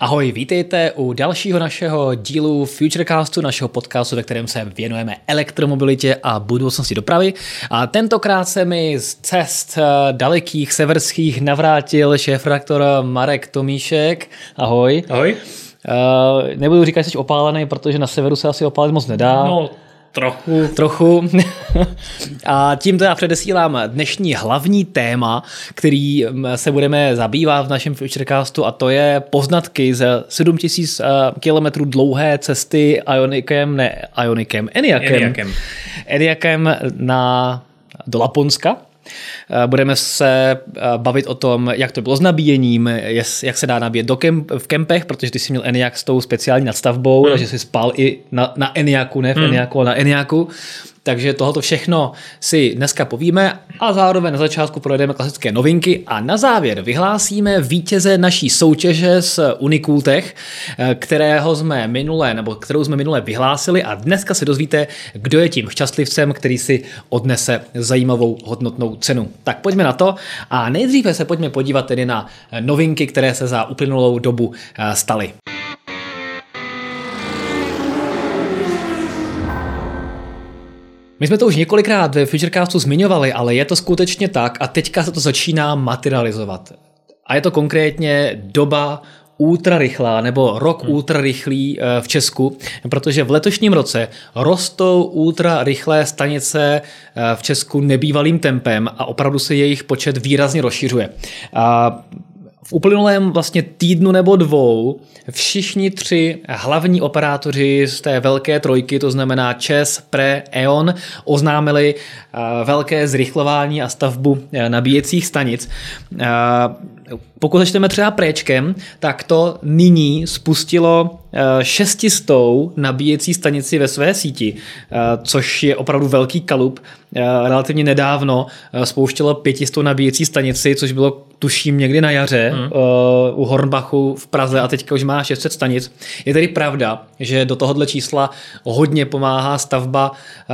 Ahoj, vítejte u dalšího našeho dílu Futurecastu, našeho podcastu, ve kterém se věnujeme elektromobilitě a budoucnosti dopravy. A tentokrát se mi z cest eh, dalekých severských navrátil šéf-redaktor Marek Tomíšek. Ahoj. Ahoj. Uh, nebudu říkat, že jsi opálený, protože na severu se asi opálit moc nedá. No, Trochu. Trochu. A tímto já předesílám dnešní hlavní téma, který mm, se budeme zabývat v našem Futurecastu a to je poznatky ze 7000 eh, km dlouhé cesty Ionikem, ne Ionikem, Eniakem. Eniakem. Eniakem na, do Laponska. Eh, budeme se eh, bavit o tom, jak to bylo s nabíjením, jak se dá nabíjet do kemp, v kempech, protože ty jsi měl Eniak s tou speciální nadstavbou, hmm. takže jsi spal i na, na Eniaku, ne v hmm. Eniaku, ale na Eniaku. Takže tohoto všechno si dneska povíme a zároveň na začátku projedeme klasické novinky a na závěr vyhlásíme vítěze naší soutěže s Unikultech, kterého jsme minule, nebo kterou jsme minule vyhlásili a dneska se dozvíte, kdo je tím šťastlivcem, který si odnese zajímavou hodnotnou cenu. Tak pojďme na to a nejdříve se pojďme podívat tedy na novinky, které se za uplynulou dobu staly. My jsme to už několikrát ve Futurecastu zmiňovali, ale je to skutečně tak a teďka se to začíná materializovat. A je to konkrétně doba ultra rychlá nebo rok hmm. ultra rychlý eh, v Česku, protože v letošním roce rostou ultra rychlé stanice eh, v Česku nebývalým tempem a opravdu se jejich počet výrazně rozšiřuje. A v uplynulém vlastně týdnu nebo dvou všichni tři hlavní operátoři z té velké trojky, to znamená ČES, PRE, E.ON, oznámili eh, velké zrychlování a stavbu eh, nabíjecích stanic. Eh, pokud začneme třeba préčkem, tak to nyní spustilo šestistou nabíjecí stanici ve své síti, což je opravdu velký kalup. Relativně nedávno spouštělo pětistou nabíjecí stanici, což bylo tuším někdy na jaře uh, u Hornbachu v Praze a teďka už má 600 stanic. Je tedy pravda, že do tohohle čísla hodně pomáhá stavba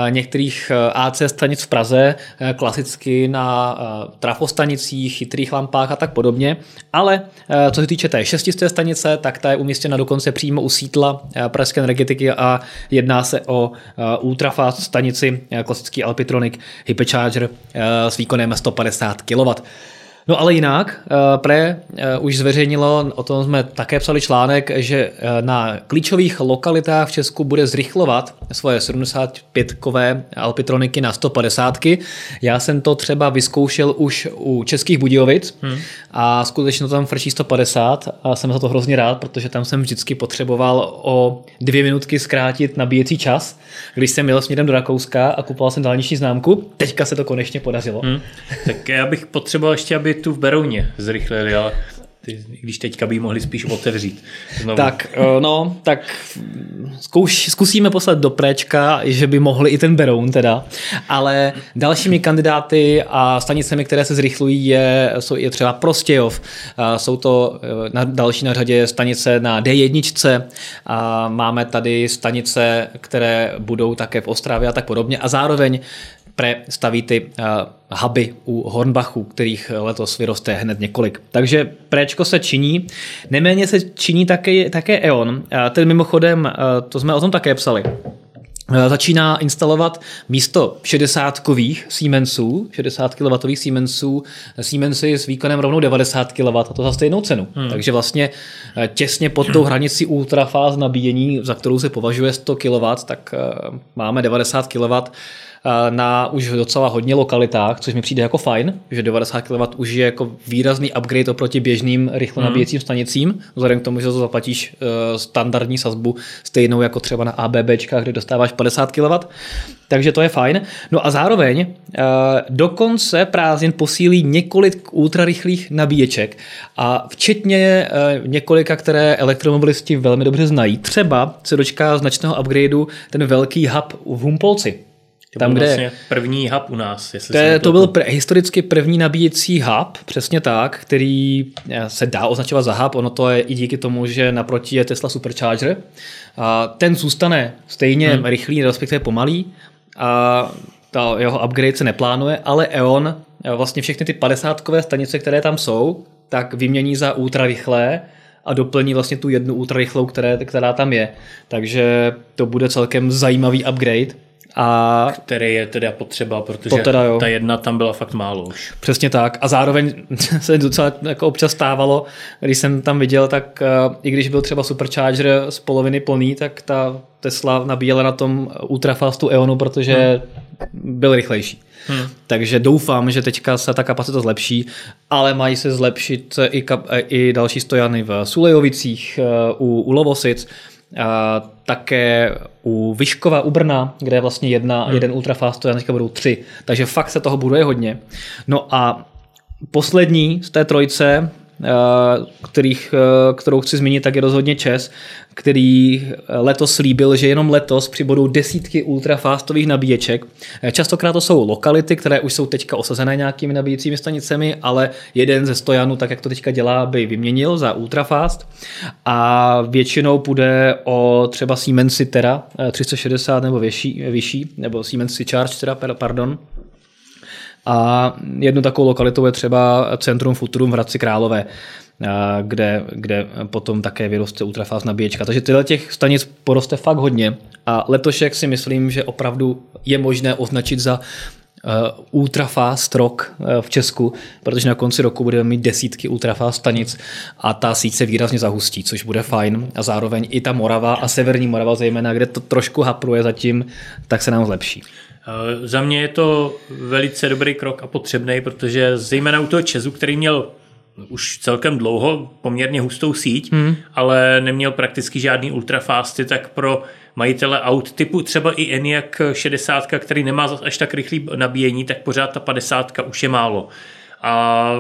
některých eh, AC stanic v Praze, klasicky na trafostanicích, chytrých lampách a tak podobně, ale uh, co se týče té šestisté stanice, tak ta je umístěna dokonce přímo u sítla uh, pražské energetiky a jedná se o uh, ultrafast stanici, klasický Alpitronic Hypercharger s výkonem 150 kW. No ale jinak, eh, Pre eh, už zveřejnilo, o tom jsme také psali článek, že eh, na klíčových lokalitách v Česku bude zrychlovat svoje 75-kové Alpitroniky na 150. Já jsem to třeba vyzkoušel už u Českých Budějovic hmm. a skutečně tam frčí 150 a jsem za to hrozně rád, protože tam jsem vždycky potřeboval o dvě minutky zkrátit nabíjecí čas, když jsem jel směrem do Rakouska a kupoval jsem dálniční známku. Teďka se to konečně podařilo. Hmm. Tak já bych potřeboval ještě, aby tu v Berouně zrychlili, ale ty, když teďka by mohli spíš otevřít. Znovu. Tak, eh, no, tak zkouš, zkusíme poslat do préčka, že by mohli i ten Beroun teda, ale dalšími kandidáty a stanicemi, které se zrychlují, je, jsou, je třeba Prostějov. Jsou to eh, na, další na řadě stanice na D1, a máme tady stanice, které budou také v Ostravě a tak podobně a zároveň pre staví ty uh, huby u Hornbachu, kterých letos vyroste hned několik. Takže préčko se činí. Neméně se činí také, také E.ON. Uh, ten mimochodem, uh, to jsme o tom také psali, začíná instalovat místo 60-kových Siemensů, 60 kW Siemensů, Siemensy s výkonem rovnou 90 kW a to za stejnou cenu. Hmm. Takže vlastně těsně pod tou hranicí ultrafáz nabíjení, za kterou se považuje 100 kW, tak máme 90 kW na už docela hodně lokalitách, což mi přijde jako fajn, že 90 kW už je jako výrazný upgrade oproti běžným rychle nabíjecím hmm. stanicím, vzhledem k tomu, že to zaplatíš e, standardní sazbu stejnou jako třeba na ABB, kde dostáváš 50 kW. Takže to je fajn. No a zároveň e, dokonce prázdnin posílí několik ultrarychlých nabíječek a včetně několika, které elektromobilisti velmi dobře znají. Třeba se dočká značného upgradeu ten velký hub v Humpolci. To tam, kde vlastně první hub u nás. Jestli to, je, to byl pr- historicky první nabíjecí hub, přesně tak, který eh, se dá označovat za hub. Ono to je i díky tomu, že naproti je Tesla Supercharger. A ten zůstane stejně hmm. rychlý, respektive pomalý. A ta jeho upgrade se neplánuje, ale E.ON eh, vlastně všechny ty 50 stanice, které tam jsou, tak vymění za ultra rychlé a doplní vlastně tu jednu ultrarychlou, které, která tam je. Takže to bude celkem zajímavý upgrade. A který je teda potřeba, protože To teda jo. ta jedna tam byla fakt málo už. Přesně tak. A zároveň se docela jako občas stávalo, když jsem tam viděl, tak eh, i když byl třeba supercharger z poloviny plný, tak ta Tesla nabíjela na tom ultrafastu Eonu, protože byl rychlejší. Hmm. Takže doufám, že teďka se ta kapacita zlepší, ale mají se zlepšit i, kap, i další stojany v Sulejovicích, eh, u, u Lovosic, také u Vyškova, u Brna, kde je vlastně jedna, hmm. jeden ultrafast stojan, teďka budou tři. Takže fakt se toho buduje hodně. No a poslední z té trojce, kterých, eh, kterou chci zmínit, tak je rozhodně Čes, který letos slíbil, že jenom letos přibudou desítky ultrafastových nabíječek. Eh, Častokrát to jsou lokality, které už jsou teďka osazené nějakými nabíjecími stanicemi, ale jeden ze stojanů, tak jak to teďka dělá, by vyměnil za ultrafast a většinou půjde o třeba Siemens Citera 360 nebo vyšší, vyšší nebo Siemens Charge, teda, pardon, a jednu takovou lokalitou je třeba Centrum Futurum v Hradci Králové, kde, kde potom také vyroste ultrafast nabíječka. Takže tyhle těch stanic poroste fakt hodně a letošek si myslím, že opravdu je možné označit za ultrafast rok uh, v Česku, protože na konci roku budeme mít desítky ultrafast stanic a ta síť se výrazně zahustí, což bude fajn a zároveň i ta Morava a severní Morava zejména, kde to trošku hapruje zatím, tak se nám zlepší. Uh, Za mě je to velice dobrý krok a potřebný, protože zejména u toho Česu, který měl už celkem dlouho poměrně hustou síť, hmm. ale neměl prakticky žádný ultrafasty, tak pro majitele aut typu třeba i Enyaq 60, který nemá až tak rychlý nabíjení, tak pořád ta 50 už je málo. A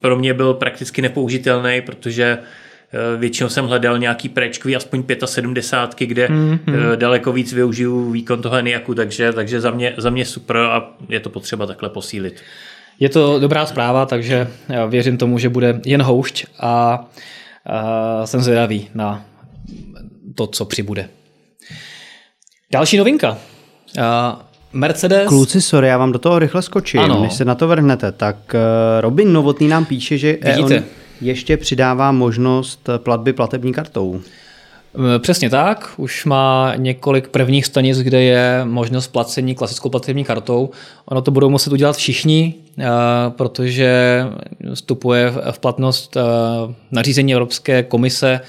pro mě byl prakticky nepoužitelný, protože eh, většinou jsem hledal nějaký préčkový, aspoň 75, kde mm-hmm. daleko víc využiju výkon toho Enyaqu, takže, takže za, mě, za mě super a je to potřeba takhle posílit. Je to dobrá zpráva, takže já věřím tomu, že bude jen houšť a, a jsem zvědavý na to, co přibude. Další novinka. A Mercedes... Kluci, sorry, já vám do toho rychle skočím, Ano. než se na to vrhnete. Tak eh, Robin Novotný nám píše, že Vidíte. EON ještě přidává možnost platby platební kartou. E, Přesně tak, už má několik prvních stanic, kde je možnost placení klasickou platební kartou. Ono to budou muset udělat všichni, e, protože vstupuje v- platnost e, nařízení Evropské komise,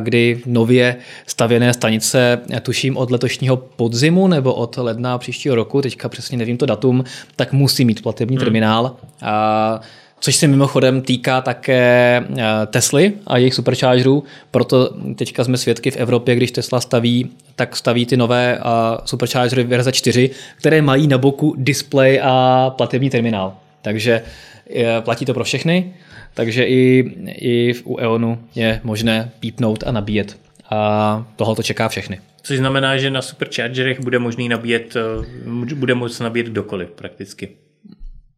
kdy nově stavěné stanice, e, tuším od letošního podzimu nebo od ledna příštího roku, teďka přesně nevím to datum, tak musí mít platební terminál. A Což se mimochodem týká také eh, Tesly a jejich superchargerů, proto teďka jsme svědky v Evropě, když Tesla staví, tak staví ty nové eh, superchargery verze 4, které mají na boku display a platební terminál. Takže eh, platí to pro všechny, takže i, i u EONu je možné pípnout a nabíjet. A tohle to čeká všechny. Což znamená, že na superchargerech bude možný nabíjet, bude moct nabíjet kdokoliv prakticky.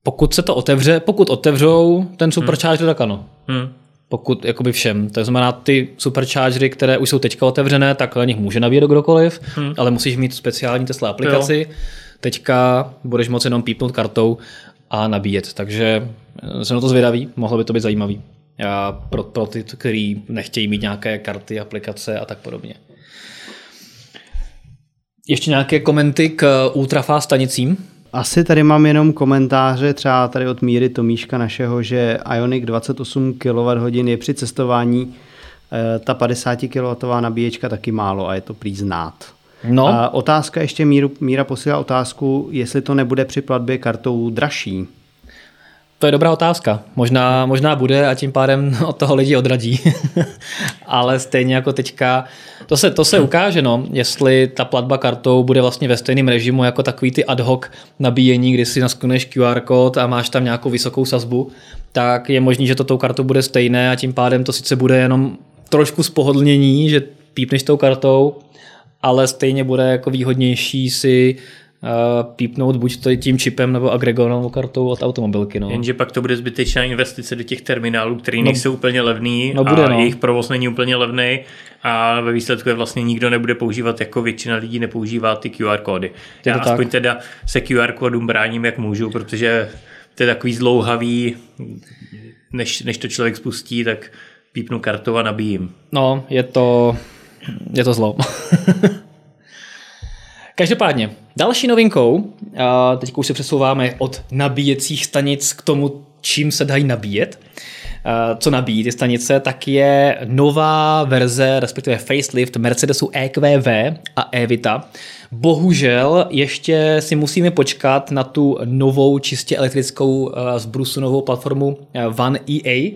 Pokud se to otevře, pokud otevřou ten supercharger, tak ano. Hmm. pokud jakoby všem. To znamená, ty superchargery, které už jsou teďka otevřené, tak na nich může nabíjet kdokoliv, hmm. ale musíš mít speciální Tesla aplikaci. Jo. Teďka budeš moci jenom pípnout kartou a nabíjet. Takže eh, jsem na to zvědavý, mohlo by to být zajímavý. A pro, pro ty, kteří nechtějí mít nějaké karty, aplikace a tak podobně. Ještě nějaké komenty k ultrafast stanicím? Asi tady mám jenom komentáře třeba tady od Míry Tomíška našeho, že Ionic 28 kWh je při cestování eh, ta 50 kW nabíječka taky málo a je to prý znát. No, A otázka ještě Míru, Míra posílá otázku, jestli to nebude při platbě kartou dražší. To je dobrá otázka. Možná, možná bude a tím pádem od toho lidi odradí. Ale stejně jako teďka, to se, to se ukáže, no, jestli ta platba kartou bude vlastně ve stejném režimu jako takový ty ad hoc nabíjení, kdy si naskenuješ QR kód a máš tam nějakou vysokou sazbu, tak je možný, že to tou kartou bude stejné a tím pádem to sice bude jenom trošku spohodlnění, že pípneš tou kartou, ale stejně bude jako výhodnější si pípnout buď to tím čipem nebo agregovanou kartou od automobilky. No. Jenže pak to bude zbytečná investice do těch terminálů, které nejsou úplně levný no bude, a no. jejich provoz není úplně levný a ve výsledku je vlastně nikdo nebude používat, jako většina lidí nepoužívá ty QR kódy. Je Já to tak. aspoň teda se QR kódům bráním, jak můžu, protože to je takový zlouhavý, než, než to člověk spustí, tak pípnu kartu a nabíjím. No, je to, je to zlo. Každopádně, další novinkou, teď už se přesouváme od nabíjecích stanic k tomu, čím se dají nabíjet, co nabíjí ty stanice, tak je nová verze, respektive facelift Mercedesu EQV a Evita. Bohužel ještě si musíme počkat na tu novou čistě elektrickou zbrusunovou platformu One EA,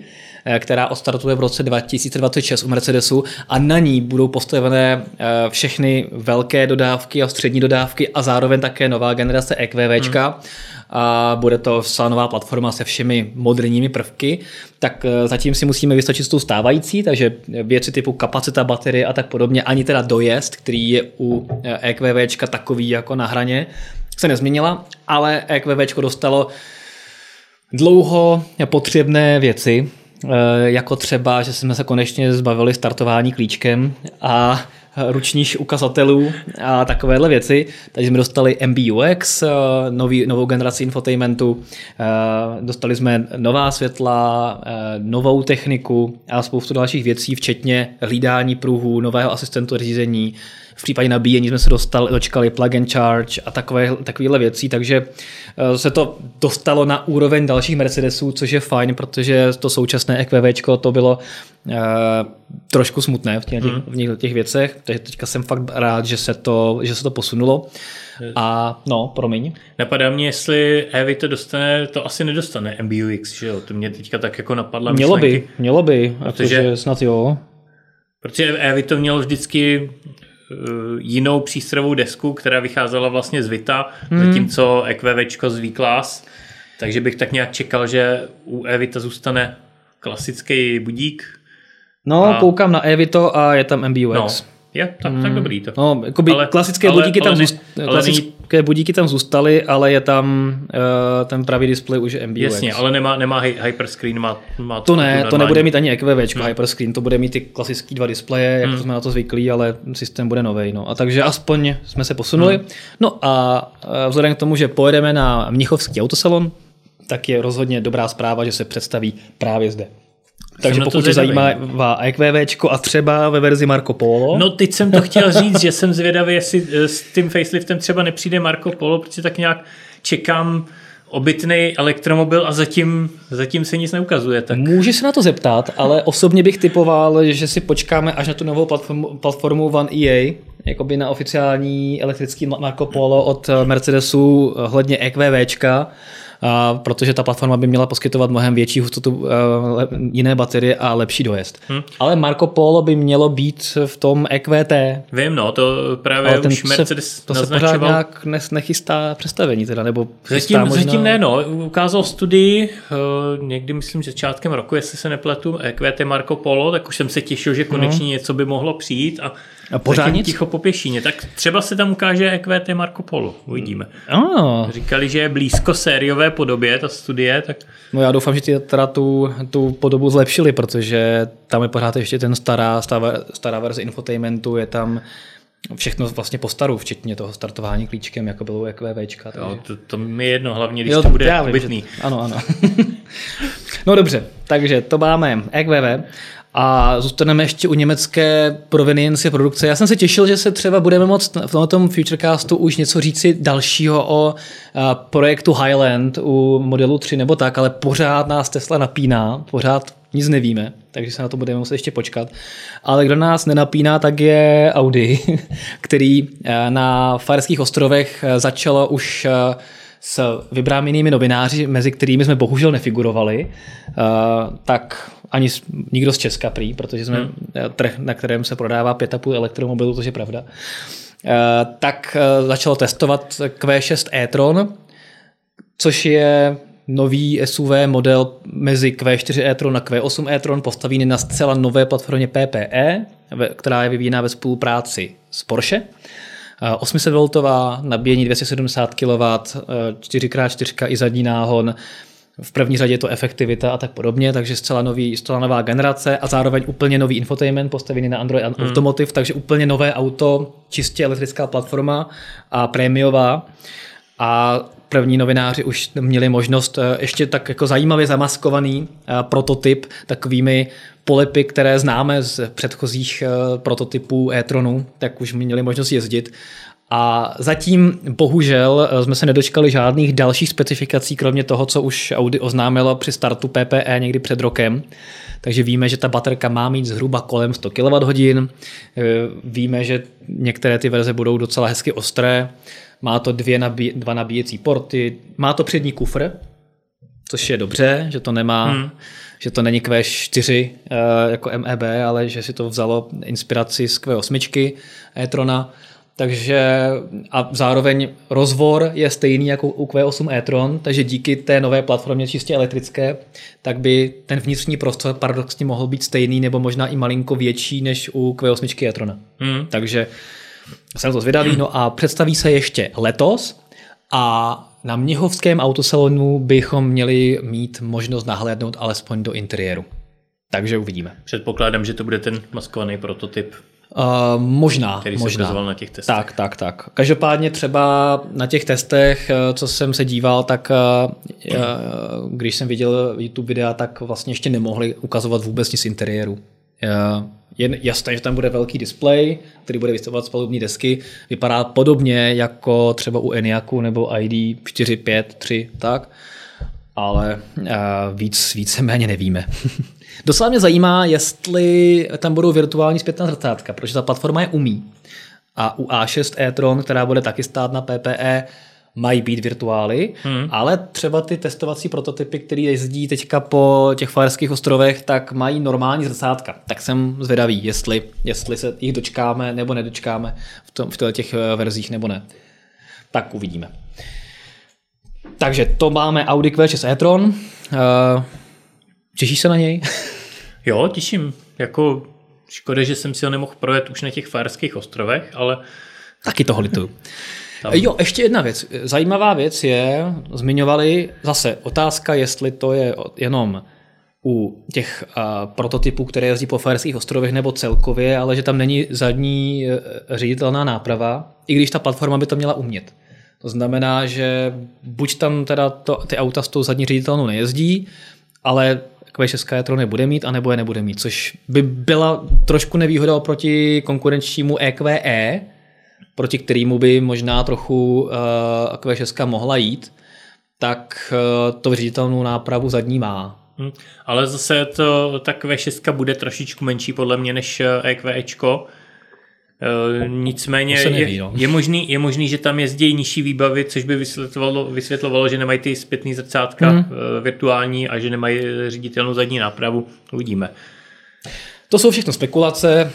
která ostartuje v roce 2026 u Mercedesu a na ní budou postavené všechny velké dodávky a střední dodávky a zároveň také nová generace EQVčka. Hmm a bude to nová platforma se všemi moderními prvky, tak e, zatím si musíme vystačit s tou stávající, takže věci typu kapacita baterie a tak podobně, ani teda dojezd, který je u EQVčka takový jako na hraně, se nezměnila, ale EQVčko dostalo dlouho potřebné věci, e, jako třeba, že jsme se konečně zbavili startování klíčkem a ručních ukazatelů a takovéhle věci. Takže jsme dostali MBUX, eh, nový, novou generaci infotainmentu, eh, dostali jsme nová světla, eh, novou techniku a spoustu dalších věcí, včetně hlídání pruhů, nového asistentu řízení, v případě nabíjení jsme se dostali, dočkali plug and charge a takové, takovéhle věcí, takže se to dostalo na úroveň dalších Mercedesů, což je fajn, protože to současné EQV to bylo uh, trošku smutné v těch, hmm. v těch, těch věcech, takže teďka jsem fakt rád, že se to, že se to posunulo. A no, promiň. Napadá mě, jestli Evy to dostane, to asi nedostane MBUX, že jo? To mě teďka tak jako napadla Mělo myšlenky. by, mělo by, protože snad jo. Protože Evy to mělo vždycky eh, jinou přístrojovou desku, která vycházela vlastně z Vita, hmm. zatímco EQVčko z V-Class. Takže bych tak nějak čekal, že u Evita zůstane klasický budík, No, a... koukám na Evito a je tam MBUX. No. Je, tak, mm. tak dobrý to. No, jakoby ale, klasické, ale, budíky, ale, tam zůst, ale klasické není... budíky tam zůstaly, ale je tam uh, ten pravý display už MBUX. Jasně, ale nemá, nemá hyperscreen, má, má to ne, to nebude mít ani EQV hmm. hyperscreen, to bude mít ty klasické dva displeje, jak hmm. jsme na to zvyklí, ale systém bude nový. No. A takže aspoň jsme se posunuli. Hmm. No a uh, vzhledem k tomu, že pojedeme na Mnichovský autosalon, tak je rozhodně dobrá zpráva, že se představí právě zde. Takže pokud tě zajímá EQV a třeba ve verzi Marco Polo. No teď jsem to chtěl říct, že jsem zvědavý, jestli eh, s tím faceliftem třeba nepřijde Marco Polo, protože tak nějak čekám obytný elektromobil a zatím, zatím se nic neukazuje. Tak... Může se na to zeptat, ale osobně bych typoval, že si počkáme až na tu novou platformu, platformu One EA, jakoby na oficiální elektrický Marco Polo od Mercedesu hledně EQVčka protože ta platforma by měla poskytovat mnohem větší hustotu eh, jiné baterie a lepší dojezd. Hmm. Ale Marco Polo by mělo být v tom EQT. Vím, no, to právě Ale ten už Mercedes se, To naznačoval. se pořád nějak nechystá představení teda, nebo zatím, možná... zatím ne, no. Ukázal studii uh, někdy, myslím, že začátkem roku, jestli se nepletu, EQT Marco Polo, tak už jsem se těšil, že konečně no. něco by mohlo přijít a a pořád nic? ticho po pěšině. Tak třeba se tam ukáže EQT Marco Polo. Uvidíme. Oh. Říkali, že je blízko sériové podobě ta studie. Tak... No já doufám, že ti teda tu, tu podobu zlepšili, protože tam je pořád ještě ten stará, stará, stará verze infotainmentu, je tam všechno vlastně po staru, včetně toho startování klíčkem, jako bylo EQVčka. Takže... No, to, to mi je jedno, hlavně když jo, to bude já obytný. Že... Ano, ano. no dobře, takže to máme EQV. A zůstaneme ještě u německé provenienci produkce. Já jsem se těšil, že se třeba budeme moct v tom Futurecastu už něco říci dalšího o projektu Highland u modelu 3 nebo tak, ale pořád nás Tesla napíná, pořád nic nevíme, takže se na to budeme muset ještě počkat. Ale kdo nás nenapíná, tak je Audi, který na Fajerských ostrovech začalo už s vybráměnými novináři, mezi kterými jsme bohužel nefigurovali, tak ani nikdo z Česka prý, protože jsme hmm. trh, na kterém se prodává 5,5 elektromobilů, to je pravda, tak začalo testovat Q6 e-tron, což je nový SUV model mezi Q4 e-tron a Q8 e-tron postavený na zcela nové platformě PPE, která je vyvíjená ve spolupráci s Porsche. 800V, nabíjení 270 kW, 4x4 i zadní náhon, v první řadě je to efektivita a tak podobně, takže zcela, nový, zcela nová generace a zároveň úplně nový infotainment postavený na Android hmm. Automotive, takže úplně nové auto, čistě elektrická platforma a prémiová. A první novináři už měli možnost eh, ještě tak jako zajímavě zamaskovaný eh, prototyp takovými polepy, které známe z předchozích eh, prototypů e-tronu, tak už měli možnost jezdit. A zatím bohužel jsme se nedočkali žádných dalších specifikací, kromě toho, co už Audi oznámilo při startu PPE někdy před rokem. Takže víme, že ta baterka má mít zhruba kolem 100 kWh. Víme, že některé ty verze budou docela hezky ostré. Má to dvě nabí, dva nabíjecí porty, má to přední kufr, což je dobře, že to nemá, hmm. že to není Q4 uh, eh, jako MEB, ale že si to vzalo inspiraci z Q8 e-trona. Takže a zároveň rozvor je stejný jako u Q8 e-tron, takže díky té nové platformě čistě elektrické, tak by ten vnitřní prostor paradoxně mohl být stejný nebo možná i malinko větší než u Q8 e-trona. Hmm. Takže jsem to zvědavý, no a představí se ještě letos a na Mnihovském autosalonu bychom měli mít možnost nahlédnout alespoň do interiéru. Takže uvidíme. Předpokládám, že to bude ten maskovaný prototyp. Uh, možná, který možná. se na těch testech. Tak, tak, tak. Každopádně třeba na těch testech, eh, co jsem se díval, tak uh, když jsem viděl YouTube videa, tak vlastně ještě nemohli ukazovat vůbec nic interiéru. Uh, je jasné, že tam bude velký display, který bude vystavovat z palubní desky. Vypadá podobně jako třeba u Eniaku nebo ID 4, 5, 3, tak. Ale uh, víc, víceméně nevíme. Docela mě zajímá, jestli tam budou virtuální zpětná zrcátka, protože ta platforma je umí. A u A6 e-tron, která bude taky stát na PPE, mají být virtuály, hmm. ale třeba ty testovací prototypy, které jezdí teďka po těch Fajerských ostrovech, tak mají normální zrcátka. Tak jsem zvědavý, jestli, jestli se jich dočkáme nebo nedočkáme v, tom, v těch eh, verzích nebo ne. Tak uvidíme. Takže to máme Audi Q6 e-tron. Uh, těšíš se na něj? jo, těším. Jako škoda, že jsem si ho nemohl projet už na těch Fajerských ostrovech, ale... Taky toho lituju. Tam. Jo, ještě jedna věc. Zajímavá věc je, zmiňovali zase otázka, jestli to je jenom u těch uh, prototypů, které jezdí po Fajerských ostrovech nebo celkově, ale že tam není zadní uh, náprava, i když ta platforma by to měla umět. To znamená, že buď tam teda to, ty auta s tou zadní ředitelnou nejezdí, ale Q6 e to nebude mít, anebo je nebude mít, což by byla trošku nevýhoda oproti konkurenčnímu EQE, proti kterému by možná trochu uh, Q6 mohla jít, tak uh, to vyřiditelnou nápravu zadní má. Hmm. Ale zase to, ta Q6 bude trošičku menší podle mě než EQEčko. E, nicméně neví, je, no. je, možný, je možný, že tam jezdí nižší výbavy, což by vysvětlovalo, vysvětlovalo že nemají ty zpětný zrcátka hmm. virtuální a že nemají říditelnou zadní nápravu. Uvidíme. To jsou všechno spekulace,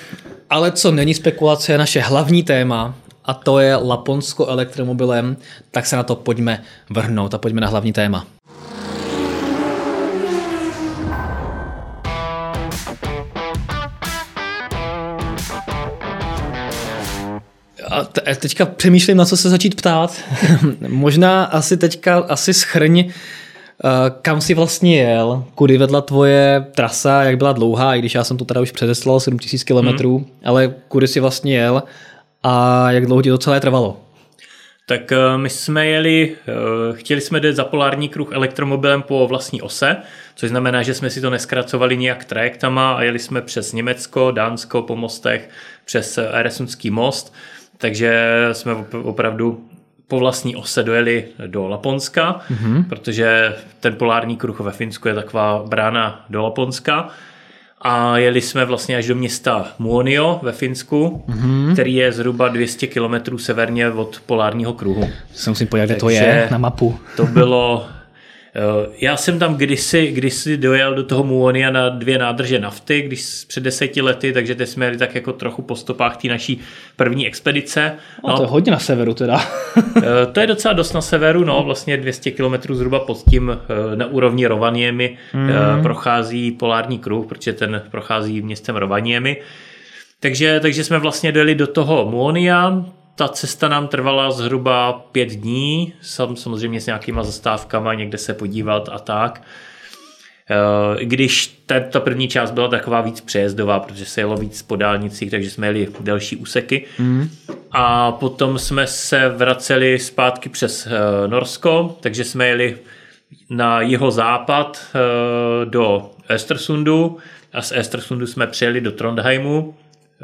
ale co není spekulace, je naše hlavní téma, a to je Laponsko elektromobilem, tak se na to pojďme vrhnout a pojďme na hlavní téma. A teďka přemýšlím, na co se začít ptát. Možná asi teďka asi schrň, kam jsi vlastně jel, kudy vedla tvoje trasa, jak byla dlouhá, i když já jsem to teda už předeslal 7000 km, hmm. ale kudy jsi vlastně jel a jak dlouho ti to celé trvalo? Tak eh, my jsme jeli, eh, chtěli jsme jít za polární kruh elektromobilem po vlastní ose, což znamená, že jsme si to neskracovali nějak trajektama a jeli jsme přes Německo, Dánsko po mostech, přes Eresundský most, takže jsme opravdu po vlastní ose dojeli do Laponska, mm-hmm. protože ten polární kruh ve Finsku je taková brána do Laponska a jeli jsme vlastně až do města Muonio ve Finsku, mm-hmm. který je zhruba 200 km severně od polárního kruhu. Se musím podívat, kde to je na mapu. To bylo já jsem tam kdysi, kdysi dojel do toho Muonia na dvě nádrže nafty, když před deseti lety, takže teď jsme jeli tak jako trochu po stopách té naší první expedice. No, no, to je hodně na severu teda. Eh, to je docela dost na severu, no, vlastně 200 km zhruba pod tím eh, na úrovni Rovaniemi mm. prochází polární kruh, protože ten prochází městem Rovaniemi. Takže, takže jsme vlastně dojeli do toho Muonia, ta cesta nám trvala zhruba pět dní, sam, samozřejmě s nějakýma zastávkama, někde se podívat a tak. I když ta, ta první část byla taková víc přejezdová, protože se jelo víc po dálnicích, takže jsme jeli delší úseky. Mm. A potom jsme se vraceli zpátky přes Norsko, takže jsme jeli na jeho západ do Östersundu a z Östersundu jsme přijeli do Trondheimu,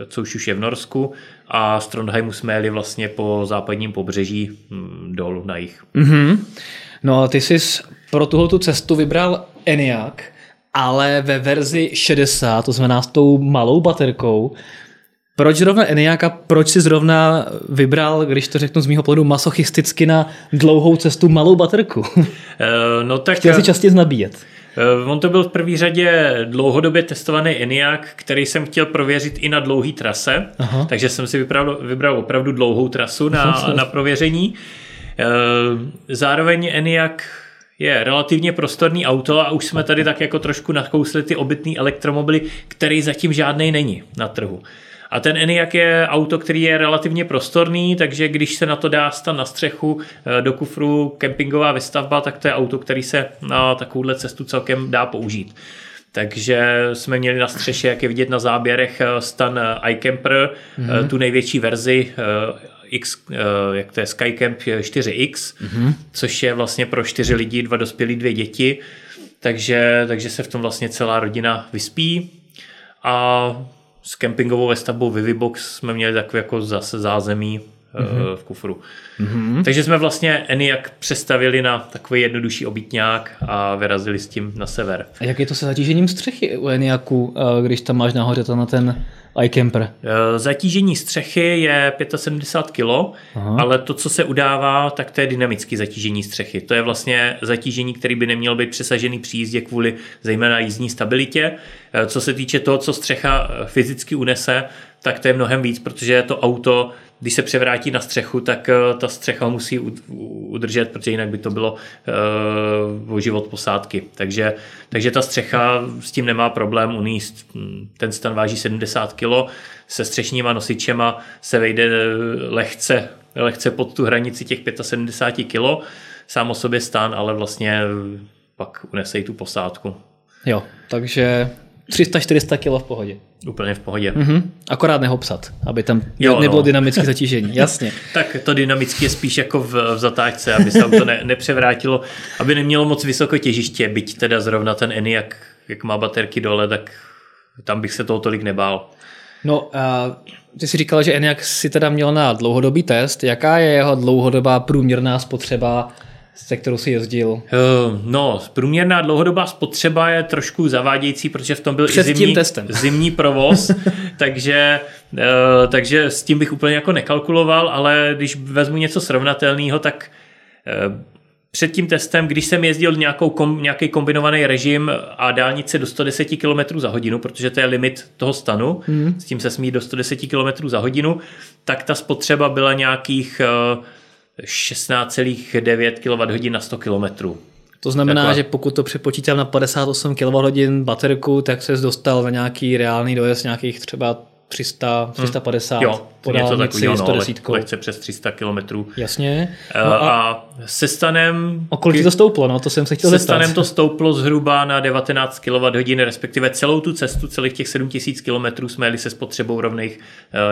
což už je v Norsku a z Trondheimu jsme jeli vlastně po západním pobřeží hm, dolů na jich. Mm-hmm. No a ty jsi pro tuhle cestu vybral Eniac, ale ve verzi 60, to znamená s tou malou baterkou. Proč zrovna Eniac a proč si zrovna vybral, když to řeknu z mýho pohledu, masochisticky na dlouhou cestu malou baterku? Uh, no tak... Chtěl si častěji nabíjet. Eh, on to byl v první řadě dlouhodobě testovaný ENIAC, který jsem chtěl prověřit i na dlouhé trase, Aha. takže jsem si vybral, vybral opravdu dlouhou trasu na, na prověření. Eh, zároveň ENIAC je relativně prostorný auto a už jsme tady tak jako trošku nakousli ty obytný elektromobily, který zatím žádný není na trhu. A ten Eniak je auto, který je relativně prostorný, takže když se na to dá stan na střechu eh, do kufru kempingová vystavba, tak to je auto, který se na takovouhle cestu celkem dá použít. Takže jsme měli na střeše, jak je vidět na záběrech, eh, stan eh, iCamper, mm-hmm. tu největší verzi X, jak to je Skycamp 4X, mm-hmm. což je vlastně pro čtyři lidi, dva dospělí, dvě děti. Takže, takže se v tom vlastně celá rodina vyspí. A s kempingovou vestavbou Vivibox jsme měli takové jako zase zázemí mm-hmm. v kufru. Mm-hmm. Takže jsme vlastně Eniak přestavili na takový jednodušší obytňák a vyrazili s tím na sever. A jak je to se zatížením střechy u Eniaku, eh, když tam máš nahoře to na ten iCamper? Eh, zatížení střechy je 75 kg, ale to, co se udává, tak to je dynamické zatížení střechy. To je vlastně zatížení, který by nemělo být přesažený při jízdě kvůli zejména jízdní stabilitě. Eh, co se týče toho, co střecha eh, fyzicky unese, tak to je mnohem víc, protože to auto když se převrátí na střechu, tak eh, ta střecha musí udržet, protože jinak by to bylo uh, o život posádky. Takže, takže ta střecha s tím nemá problém uníst. Ten stan váží 70 kg, se střešníma nosičema se vejde eh, lehce, lehce pod tu hranici těch 75 kg. Sám o sobě stán, ale vlastně pak unese i tu posádku. Jo, takže 300-400 kg v pohodě. Úplně v pohodě. Mm-hmm. Akorát nehopsat, aby tam jo, nebylo no. dynamické zatížení, jasně. tak to dynamické je spíš jako v, v zatáčce, aby se to ne, nepřevrátilo, aby nemělo moc vysoko těžiště, byť teda zrovna ten Eni, jak, jak má baterky dole, tak tam bych se toho tolik nebál. No, a ty jsi říkal, že Eniak si teda měl na dlouhodobý test. Jaká je jeho dlouhodobá průměrná spotřeba se kterou si jezdil? Eh, no, průměrná dlouhodobá spotřeba je trošku zavádějící, protože v tom byl Před i zimní, testem. zimní provoz, takže, eh, takže s tím bych úplně jako nekalkuloval, ale když vezmu něco srovnatelného, tak eh, před tím testem, když jsem jezdil nějakou kom, nějaký kombinovaný režim a dálnice do 110 km za hodinu, protože to je limit toho stanu, mm. s tím se smí do 110 km za hodinu, tak ta spotřeba byla nějakých 16,9 kWh na 100 km. To znamená, Takhle. že pokud to přepočítám na 58 kWh baterku, tak se dostal na nějaký reálný dojezd nějakých třeba 300, 350 hmm. jo, po něco takového, no, 110. lehce přes 300 km. Jasně. Eh, no a, a se stanem... O kolik to stouplo? No, to jsem se chtěl Se stanem to stouplo zhruba na 19 kWh, respektive celou tu cestu, celých těch 7000 km jsme jeli se spotřebou rovných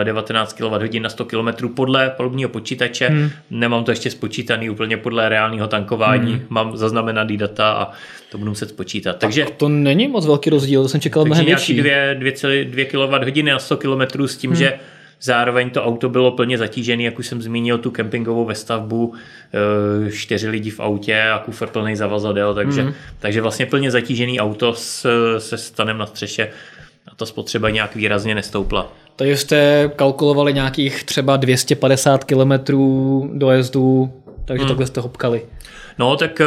19 kWh na 100 km podle palubního počítače. Hmm. Nemám to ještě spočítaný úplně podle reálného tankování, hmm. mám zaznamenaný data a to budu muset spočítat. Tak takže to není moc velký rozdíl, to jsem čekal mnohem větší. 2,2 kWh na 100 km s tím, hmm. že Zároveň to auto bylo plně zatížené, jak už jsem zmínil, tu kempingovou vestavbu, eh, čtyři lidi v autě a kufr plný zavazadel, takže, mm. takže vlastně plně zatížený auto s, se stanem na střeše a ta spotřeba nějak výrazně nestoupla. Takže jste kalkulovali nějakých třeba 250 km dojezdu, takže hmm. takhle jste hopkali. No, tak eh,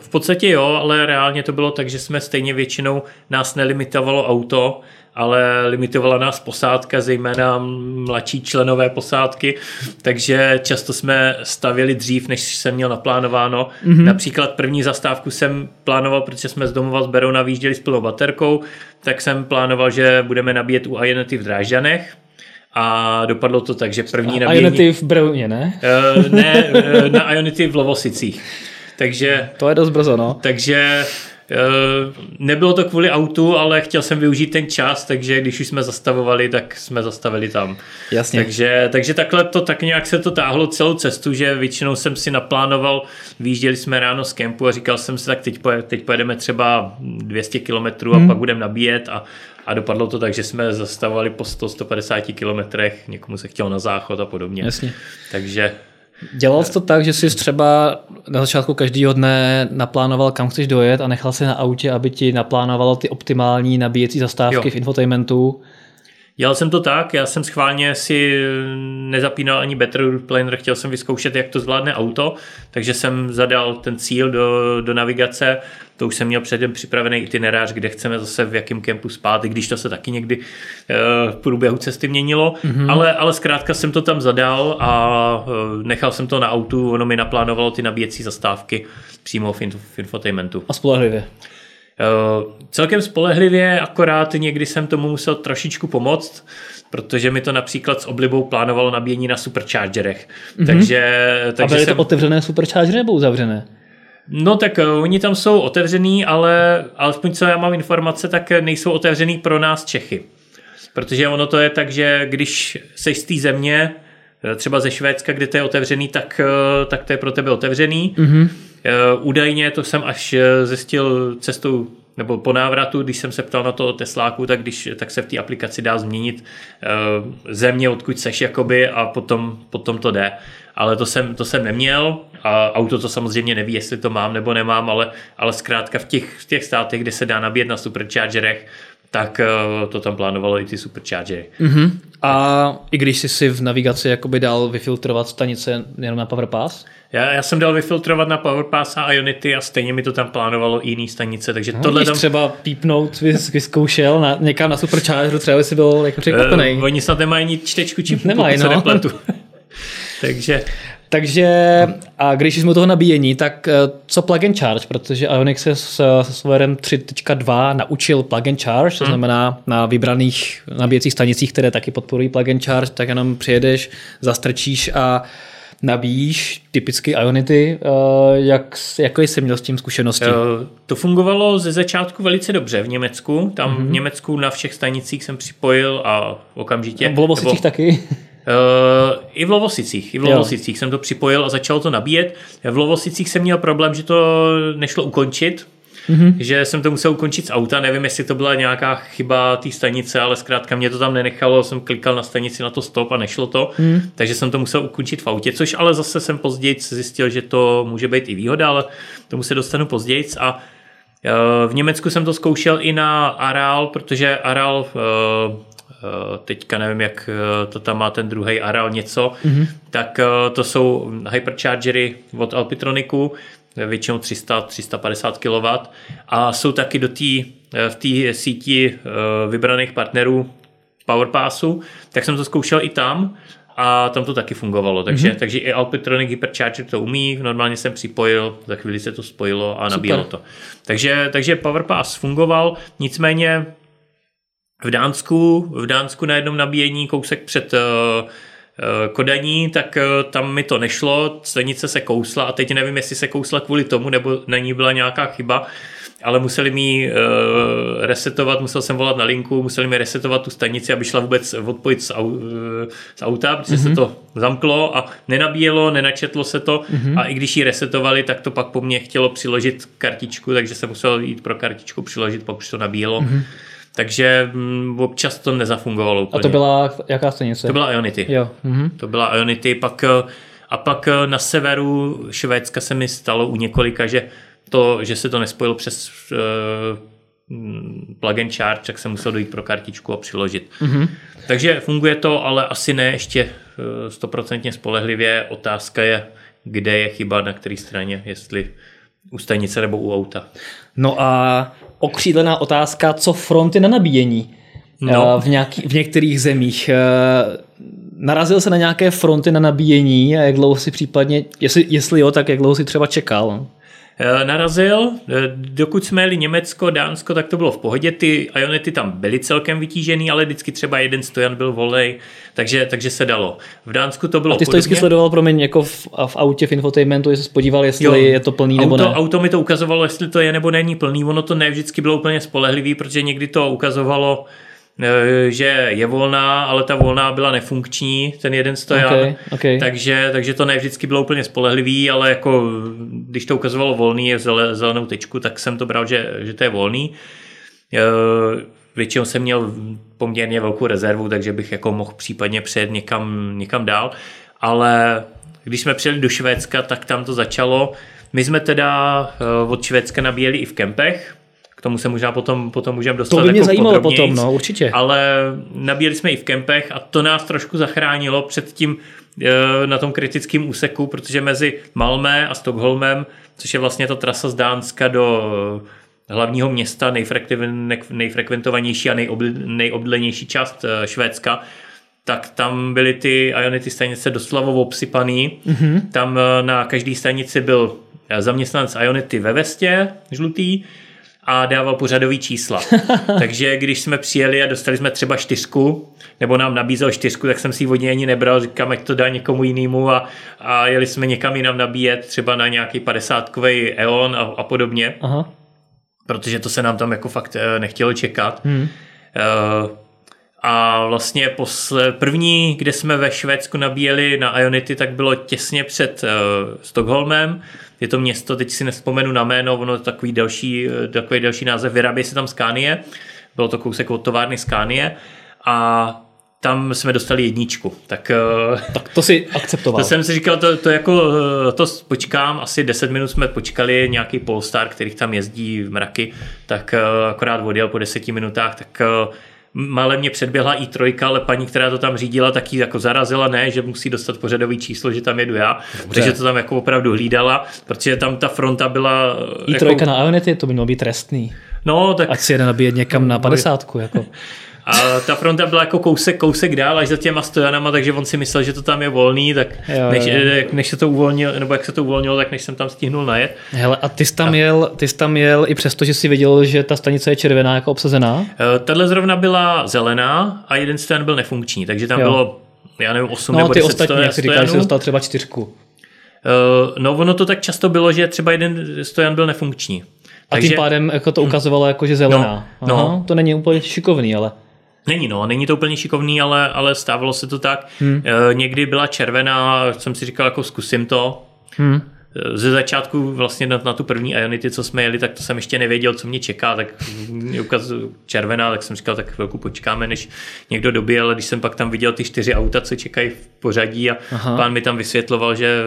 v podstatě jo, ale reálně to bylo tak, že jsme stejně většinou nás nelimitovalo auto, ale limitovala nás posádka, zejména mladší členové posádky, takže často jsme stavěli dřív, než jsem měl naplánováno. Mm-hmm. Například první zastávku jsem plánoval, protože jsme z domova z Berona výjížděli s plnou baterkou, tak jsem plánoval, že budeme nabíjet u Ionety v Drážďanech, a dopadlo to tak, že první nabíjení... Ionity v Berouně, ne? Uh, ne, uh, na Ionity v Lovosicích. Takže, to je dost brzo, no. Takže nebylo to kvůli autu, ale chtěl jsem využít ten čas, takže když už jsme zastavovali, tak jsme zastavili tam. Jasně. Takže, takže takhle to tak nějak se to táhlo celou cestu, že většinou jsem si naplánoval, výjížděli jsme ráno z kempu a říkal jsem si, tak teď, teď pojedeme třeba 200 kilometrů a hmm. pak budeme nabíjet a, a dopadlo to tak, že jsme zastavovali po 100-150 kilometrech, někomu se chtěl na záchod a podobně. Jasně. Takže Dělal jsi to tak, že jsi třeba na začátku každého dne naplánoval, kam chceš dojet a nechal si na autě, aby ti naplánovalo ty optimální nabíjecí zastávky jo. v infotainmentu? Dělal jsem to tak, já jsem schválně si nezapínal ani Better Planner, chtěl jsem vyzkoušet, jak to zvládne auto, takže jsem zadal ten cíl do, do navigace, to už jsem měl předem připravený itinerář, kde chceme zase v jakém kempu spát, i když to se taky někdy uh, v průběhu cesty měnilo, mm-hmm. ale, ale zkrátka jsem to tam zadal a uh, nechal jsem to na autu, ono mi naplánovalo ty nabíjecí zastávky přímo v, inf- v infotainmentu. A spolehlivě. Uh, celkem spolehlivě, akorát někdy jsem tomu musel trošičku pomoct, protože mi to například s oblibou plánovalo nabíjení na superchargerech. Mm-hmm. Takže, takže A byly jsem... to otevřené superchargery nebo uzavřené? No tak uh, oni tam jsou otevřený, ale alespoň co já mám informace, tak nejsou otevřený pro nás Čechy. Protože ono to je tak, že když jsi z té země, třeba ze Švédska, kde to je otevřený, tak, tak to je pro tebe otevřený. Mm-hmm. Údajně to jsem až zjistil cestou nebo po návratu, když jsem se ptal na to Tesláku, tak, když, tak se v té aplikaci dá změnit země, odkud seš jakoby a potom, potom to jde. Ale to jsem, to jsem neměl a auto to samozřejmě neví, jestli to mám nebo nemám, ale, ale zkrátka v těch, v těch státech, kde se dá nabíjet na superchargerech, tak to tam plánovalo i ty superchargery. Mm-hmm. A i když jsi si v navigaci jakoby dal vyfiltrovat stanice jenom na PowerPass? Já, já jsem dal vyfiltrovat na PowerPass a Ionity a stejně mi to tam plánovalo i jiný stanice, takže no, tohle tam... třeba pípnout, vyzkoušel na, někam na superchargeru, třeba by si byl jako překvapený. Uh, oni snad nemají ani čtečku čipů, Nemají, no. nepletu. takže... Takže a když jsme u toho nabíjení, tak co plug and charge, protože Ionic se s, softwarem 3.2 naučil plug and charge, to hmm. znamená na vybraných nabíjecích stanicích, které taky podporují plug and charge, tak jenom přijedeš, zastrčíš a nabíjíš typicky Ionity. Jak, jak jsi měl s tím zkušenosti? To fungovalo ze začátku velice dobře v Německu. Tam mm-hmm. v Německu na všech stanicích jsem připojil a okamžitě... v Lovosicích taky? Uh, I v Lovosicích. I v Lovosicích jo. jsem to připojil a začalo to nabíjet. V Lovosicích jsem měl problém, že to nešlo ukončit, mm-hmm. že jsem to musel ukončit z auta. Nevím, jestli to byla nějaká chyba té stanice, ale zkrátka mě to tam nenechalo. Jsem klikal na stanici na to stop a nešlo to, mm. takže jsem to musel ukončit v autě, což ale zase jsem později zjistil, že to může být i výhoda, ale tomu se dostanu později. A v Německu jsem to zkoušel i na Aral, protože Aral teďka nevím, jak to tam má ten druhý Aral něco, mm-hmm. tak to jsou hyperchargery od Alpitroniku, většinou 300-350 kW a jsou taky do tý, v té síti vybraných partnerů PowerPassu, tak jsem to zkoušel i tam a tam to taky fungovalo, takže, mm-hmm. takže i Alpitronic Hypercharger to umí, normálně jsem připojil, za chvíli se to spojilo a nabíjelo to. Takže, takže PowerPass fungoval, nicméně v Dánsku, v Dánsku na jednom nabíjení kousek před uh, Kodaní, tak tam mi to nešlo, stanice se kousla a teď nevím, jestli se kousla kvůli tomu, nebo na ní byla nějaká chyba, ale museli mi resetovat, musel jsem volat na linku, museli mi resetovat tu stanici, aby šla vůbec odpojit z, au, z auta, protože mm-hmm. se mhm. to zamklo a nenabíjelo, nenačetlo se to mm-hmm. a i když ji resetovali, tak to pak po mně chtělo přiložit kartičku, takže jsem musel jít pro kartičku přiložit, pak už to nabíjelo. Mm-hmm. Takže m, občas to nezafungovalo úplně. A to byla jaká stanice? To byla Ionity. Jo. Mm-hmm. To byla Ionity, pak a pak na severu Švédska se mi stalo u několika, že, to, že se to nespojilo přes uh, plug and charge, tak jsem musel dojít pro kartičku a přiložit. Mm-hmm. Takže funguje to, ale asi ne ještě stoprocentně spolehlivě. Otázka je, kde je chyba, na které straně, jestli u stanice nebo u auta. No a okřídlená otázka, co fronty na nabíjení no. Eh, v, nějaký, v některých zemích. Eh, narazil se na nějaké fronty na nabíjení a jak dlouho si případně, jestli, jestli jo, tak jak dlouho si třeba čekal? Eh, narazil. Eh, dokud jsme jeli Německo, Dánsko, tak to bylo v pohodě. Ty Ionety tam byly celkem vytížený, ale vždycky třeba jeden stojan byl volej, takže, takže se dalo. V Dánsku to bylo A ty jsi to sledoval, promiň, jako v, v autě, v infotainmentu, jestli se podíval, jestli jo, je to plný nebo auto, ne? Auto mi to ukazovalo, jestli to je nebo není plný. Ono to ne vždycky bylo úplně spolehlivý, protože někdy to ukazovalo že je volná, ale ta volná byla nefunkční, ten jeden stojan, okay, okay. Takže, takže to ne vždycky bylo úplně spolehlivý, ale jako když to ukazovalo volný je zelenou tečku, tak jsem to bral, že, že to je volný. Eh, většinou jsem měl poměrně velkou rezervu, takže bych jako mohl případně přejet někam, někam dál, ale když jsme přijeli do Švédska, tak tam to začalo. My jsme teda eh, od Švédska nabíjeli i v kempech, tomu se možná potom, potom můžeme dostat. To by mě jako zajímalo potom, no, určitě. Ale nabíjeli jsme i v kempech a to nás trošku zachránilo před tím e, na tom kritickém úseku, protože mezi Malmé a Stockholmem, což je vlastně ta trasa z Dánska do hlavního města, nejfrekventovanější a nejobdlenější část e, Švédska, tak tam byly ty Ionity stanice doslova obsypaný. Mm-hmm. Tam na každé stanici byl zaměstnanec Ionity ve vestě žlutý, a dával pořadový čísla. Takže když jsme přijeli a dostali jsme třeba čtyřku, nebo nám nabízel čtyřku, tak jsem si ji vodně ani nebral, říkám, ať to dá někomu jinému a, a jeli jsme někam jinam nabíjet, třeba na nějaký padesátkový EON a, a podobně. Aha. Protože to se nám tam jako fakt eh, nechtělo čekat. Hmm. Uh, a vlastně posle, první, kde jsme ve Švédsku nabíjeli na Ionity, tak bylo těsně před uh, Stockholmem. Je to město, teď si nespomenu na jméno, ono takový další, takový další název, vyrábí se tam Scania. Bylo to kousek od továrny Scania. A tam jsme dostali jedničku. Tak, eh, tak to si akceptoval. To jsem si říkal, to, to jako to počkám, asi 10 minut jsme počkali, nějaký Polestar, kterých tam jezdí v mraky, tak akorát odjel po 10 minutách, tak Mále mě předběhla i trojka, ale paní, která to tam řídila, tak ji jako zarazila, ne, že musí dostat pořadový číslo, že tam jedu já, Dobře. takže to tam jako opravdu hlídala, protože tam ta fronta byla... I jako... trojka na Ionity, to by mělo být trestný. No, tak... Ať si jede nabíjet někam na 50. jako. A ta fronta byla jako kousek, kousek dál až za těma stojanama, takže on si myslel, že to tam je volný, tak jo, než, jo. než, se to uvolnilo, nebo jak se to uvolnilo, tak než jsem tam stihnul najet. Hele, a ty jsi tam, a... jel, ty jsi tam jel i přesto, že jsi věděl, že ta stanice je červená jako obsazená? Eh, tahle zrovna byla zelená a jeden stojan byl nefunkční, takže tam jo. bylo, já nevím, 8 no, nebo 10 ty ostatní, jak si říkáš, jsi dostal třeba čtyřku. Uh, no ono to tak často bylo, že třeba jeden stojan byl nefunkční. A takže... tím pádem jako to ukazovalo jako, že zelená. No, Aha, no. To není úplně šikovný, ale... Není, no, není to úplně šikovný, ale, ale stávalo se to tak. Hmm. E, někdy byla červená, jsem si říkal, jako zkusím to. Hmm. E, ze začátku vlastně na, na tu první Ionity, co jsme jeli, tak to jsem ještě nevěděl, co mě čeká, tak mě ukaz červená, tak jsem říkal, tak chvilku počkáme, než někdo dobije, ale když jsem pak tam viděl ty čtyři auta, co čekají v pořadí a Aha. pán mi tam vysvětloval, že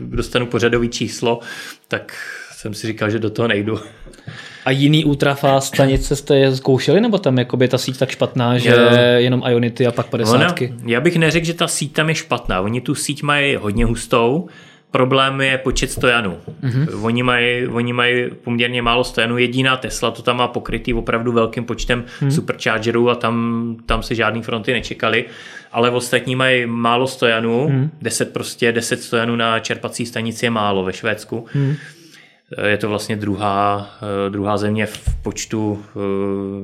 dostanu pořadový číslo, tak jsem si říkal, že do toho nejdu. A jiný ultrafast stanice jste zkoušeli, nebo tam je ta síť tak špatná, že jo. jenom Ionity a pak 50? já bych neřekl, že ta síť tam je špatná. Oni tu síť mají hodně hustou, problém je počet stojanů. Mm-hmm. Oni, mají, oni mají poměrně málo stojanů. Jediná Tesla to tam má pokrytý opravdu velkým počtem mm-hmm. superchargerů a tam, tam se žádný fronty nečekali. Ale ostatní mají málo stojanů. Mm-hmm. 10 prostě, 10 stojanů na čerpací stanici je málo ve Švédsku. Mm-hmm. Eh, je to vlastně druhá, eh, druhá země v počtu eh,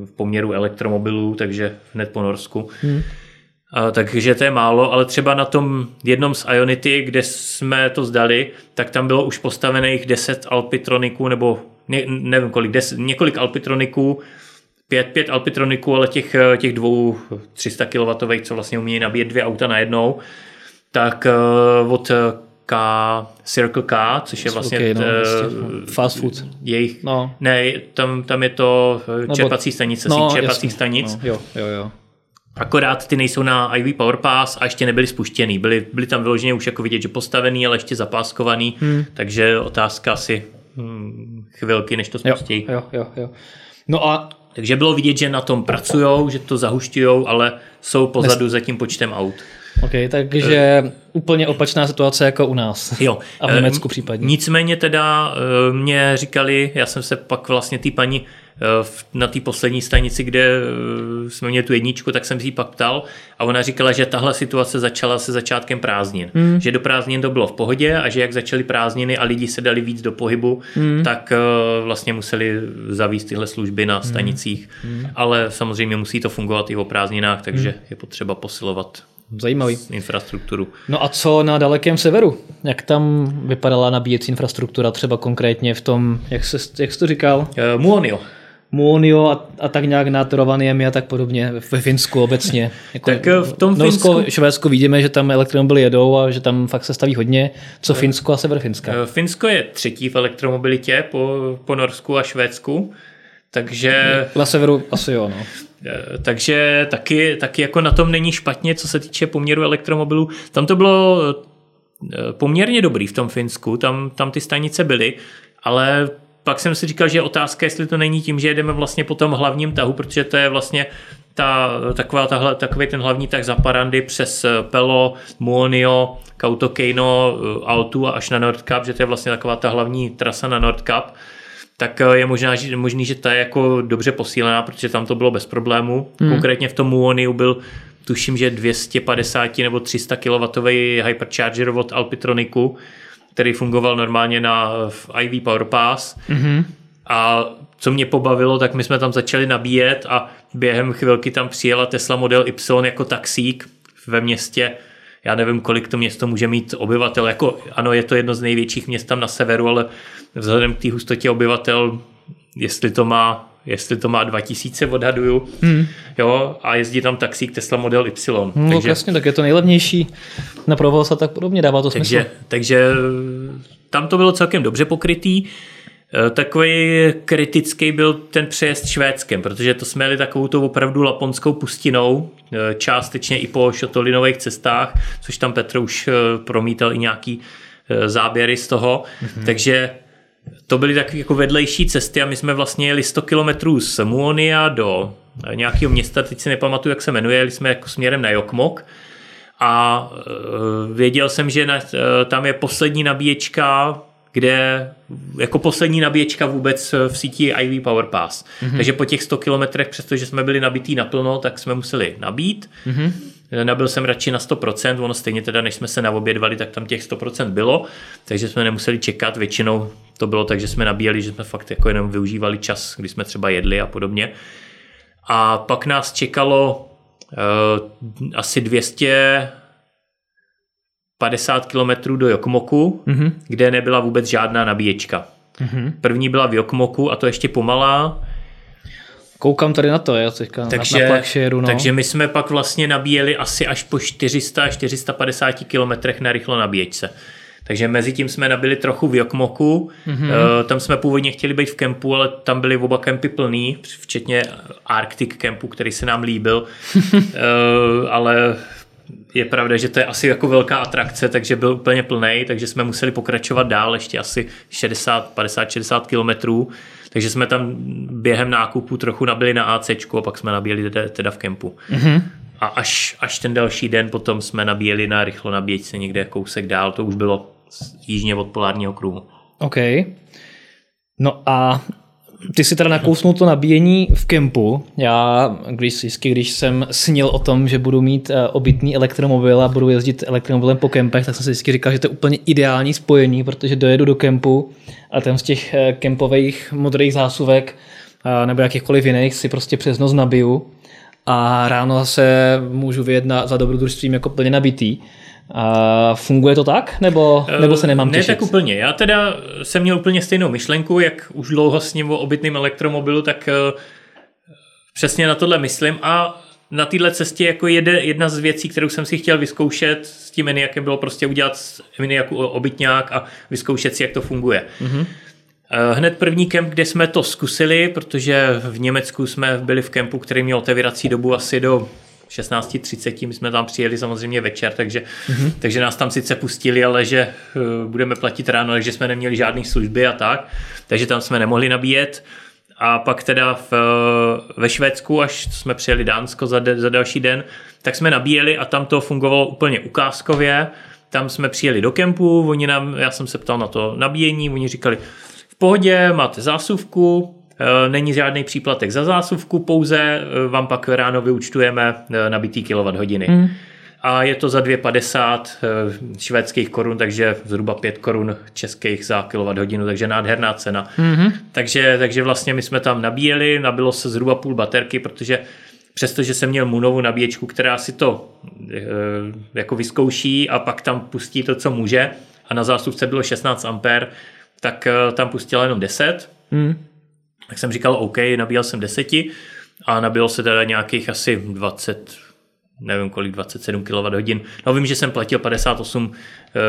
v poměru elektromobilů, takže hned po Norsku. Hmm. Takže to je málo, ale třeba na tom jednom z Ionity, kde jsme to zdali, tak tam bylo už postavených 10 alpitroniků, nebo ne, nevím kolik, des, několik alpitroniků, pět, pět alpitroniků, ale těch, těch dvou 300 kW, co vlastně umí nabíjet dvě auta najednou, tak od K, Circle K, což je vlastně okay, no, vlastně. fast food. Jejich, no. Ne, tam, tam je to no, čerpací stanice, no, síť čerpacích jasný. stanic. No, jo, jo, jo. Akorát ty nejsou na IV Power Pass a ještě nebyly spuštěný. Byly, byly tam vyloženě už jako vidět, že postavený, ale ještě zapáskovaný, hmm. takže otázka asi hm, chvilky, než to spustí. Jo, jo, jo. No a takže bylo vidět, že na tom pracují, že to zahušťují, ale jsou pozadu Nes... za tím počtem aut. OK, takže úplně opačná situace jako u nás. Jo. A v Německu případně. Nicméně teda mě říkali, já jsem se pak vlastně té paní na té poslední stanici, kde jsme měli tu jedničku, tak jsem si ji pak ptal a ona říkala, že tahle situace začala se začátkem prázdnin. Hmm. Že do prázdnin to bylo v pohodě a že jak začaly prázdniny a lidi se dali víc do pohybu, hmm. tak vlastně museli zavíst tyhle služby na stanicích. Hmm. Ale samozřejmě musí to fungovat i o prázdninách, takže hmm. je potřeba posilovat Zajímavý. infrastrukturu. No a co na dalekém severu? Jak tam vypadala nabíjecí infrastruktura třeba konkrétně v tom, jak, se, jak jsi to říkal? Uh, Muonio. Muonio a, a tak nějak nad Rovaniemi a tak podobně ve Finsku obecně. Jako tak eh, v tom Norsko, Finsku... Švédsko vidíme, že tam elektromobily jedou a že tam fakt se staví hodně. Co Finsko a sever Finska? Eh, Finsko je třetí v elektromobilitě po, po Norsku a Švédsku. Takže... Na severu asi jo, no. Takže taky, taky jako na tom není špatně, co se týče poměru elektromobilů. Tam to bylo poměrně dobrý v tom Finsku, tam, tam ty stanice byly, ale pak jsem si říkal, že je otázka, jestli to není tím, že jedeme vlastně po tom hlavním tahu, protože to je vlastně ta, taková, tahle, takový ten hlavní tak za Parandy přes Pelo, Muonio, Kautokeino, Altu a až na Nordkap, že to je vlastně taková ta hlavní trasa na Nordkap tak eh, je možná, že, možný, že ta je jako dobře posílená, protože tam to bylo bez problému. Hmm. Konkrétně v tom Muoniu byl tuším, že 250 nebo 300 kW hypercharger od Alpitroniku, který fungoval normálně na IV Power Pass. Mm-hmm. A co mě pobavilo, tak my jsme tam začali nabíjet a během chvilky tam přijela Tesla Model Y jako taxík ve městě. Já nevím, kolik to město může mít obyvatel. Jako, ano, je to jedno z největších měst tam na severu, ale vzhledem k té hustotě obyvatel, jestli to má jestli to má 2000 odhaduju, hmm. jo, a jezdí tam taxík Tesla Model Y. No takže, jasně, tak je to nejlevnější na provoz a tak podobně, dává to takže, smysl. Takže tam to bylo celkem dobře pokrytý. E, takový kritický byl ten přejezd švédskem, protože to jsme jeli takovou tou opravdu laponskou pustinou, e, částečně i po šotolinových cestách, což tam Petr už e, promítal i nějaký záběry z toho. Mm-hmm. Takže to byly takové jako vedlejší cesty a my jsme vlastně jeli 100 kilometrů z Muonia do nějakého města, teď si nepamatuju, jak se jmenuje, jeli jsme jako směrem na Jokmok a věděl jsem, že na, tam je poslední nabíječka, kde jako poslední nabíječka vůbec v síti IV Power Pass. Mm-hmm. Takže po těch 100 kilometrech, přestože jsme byli nabitý naplno, tak jsme museli nabít. Mm-hmm. Nabil jsem radši na 100%, ono stejně teda, než jsme se naobědvali, tak tam těch 100% bylo, takže jsme nemuseli čekat, většinou to bylo tak, že jsme nabíjeli, že jsme fakt jako jenom využívali čas, kdy jsme třeba jedli a podobně. A pak nás čekalo uh, asi 200 50 km do Jokmoku, mm-hmm. kde nebyla vůbec žádná nabíječka. Mm-hmm. První byla v Jokmoku a to ještě pomalá, Koukám tady na to, já teďka takže, na, na no. Takže my jsme pak vlastně nabíjeli asi až po 400-450 kilometrech na rychlo nabíječce. Takže mezi tím jsme nabili trochu v Jokmoku, mm-hmm. tam jsme původně chtěli být v kempu, ale tam byly oba kempy plný, včetně Arctic kempu, který se nám líbil, eh, ale je pravda, že to je asi jako velká atrakce, takže byl úplně plný, takže jsme museli pokračovat dál ještě asi 60, 50, 60 kilometrů takže jsme tam během nákupu trochu nabili na AC a pak jsme nabíjeli teda, teda v kempu. Mm-hmm. A až, až ten další den potom jsme nabíjeli na rychlo nabíječce někde kousek dál, to už bylo jižně od polárního kruhu. OK. No a ty si teda nakousnul to nabíjení v kempu. Já, když, vždycky, když jsem snil o tom, že budu mít uh, obytný elektromobil a budu jezdit elektromobilem po kempech, tak jsem si vždycky říkal, že to je úplně ideální spojení, protože dojedu do kempu a tam z těch uh, kempových modrých zásuvek uh, nebo jakýchkoliv jiných si prostě přes noc nabiju a ráno se můžu vyjet za dobrodružstvím jako plně nabitý. A funguje to tak, nebo, nebo se nemám těšit? Ne tak úplně. Já teda jsem měl úplně stejnou myšlenku, jak už dlouho s ním o obytným elektromobilu, tak eh, přesně na tohle myslím a na téhle cestě jako jede jedna z věcí, kterou jsem si chtěl vyzkoušet s tím Eniakem, bylo prostě udělat Eniaku obytňák a vyzkoušet si, jak to funguje. Mm-hmm. Hned první kemp, kde jsme to zkusili, protože v Německu jsme byli v kempu, který měl otevírací dobu asi do 16.30, my jsme tam přijeli samozřejmě večer, takže, mm-hmm. takže nás tam sice pustili, ale že uh, budeme platit ráno, takže jsme neměli žádné služby a tak, takže tam jsme nemohli nabíjet A pak teda v, ve Švédsku, až jsme přijeli Dánsko za, de, za další den, tak jsme nabíjeli a tam to fungovalo úplně ukázkově. Tam jsme přijeli do kempu, oni nám, já jsem se ptal na to nabíjení, oni říkali, v pohodě, máte zásuvku, není žádný příplatek za zásuvku, pouze e, vám pak ráno vyučtujeme e, nabitý kWh. Hmm a je to za 2,50 eh, švédských korun, takže zhruba 5 korun českých za kWh, takže nádherná cena. Mm-hmm. Takže, takže vlastně my jsme tam nabíjeli, nabilo se zhruba půl baterky, protože přestože jsem měl Munovu nabíječku, která si to e, jako vyzkouší a pak tam pustí to, co může a na zásuvce bylo 16 A, tak e, tam pustila jenom 10. Mm. Tak jsem říkal OK, nabíjel jsem 10 a nabilo se teda nějakých asi 20 nevím kolik, 27 kWh. No vím, že jsem platil 58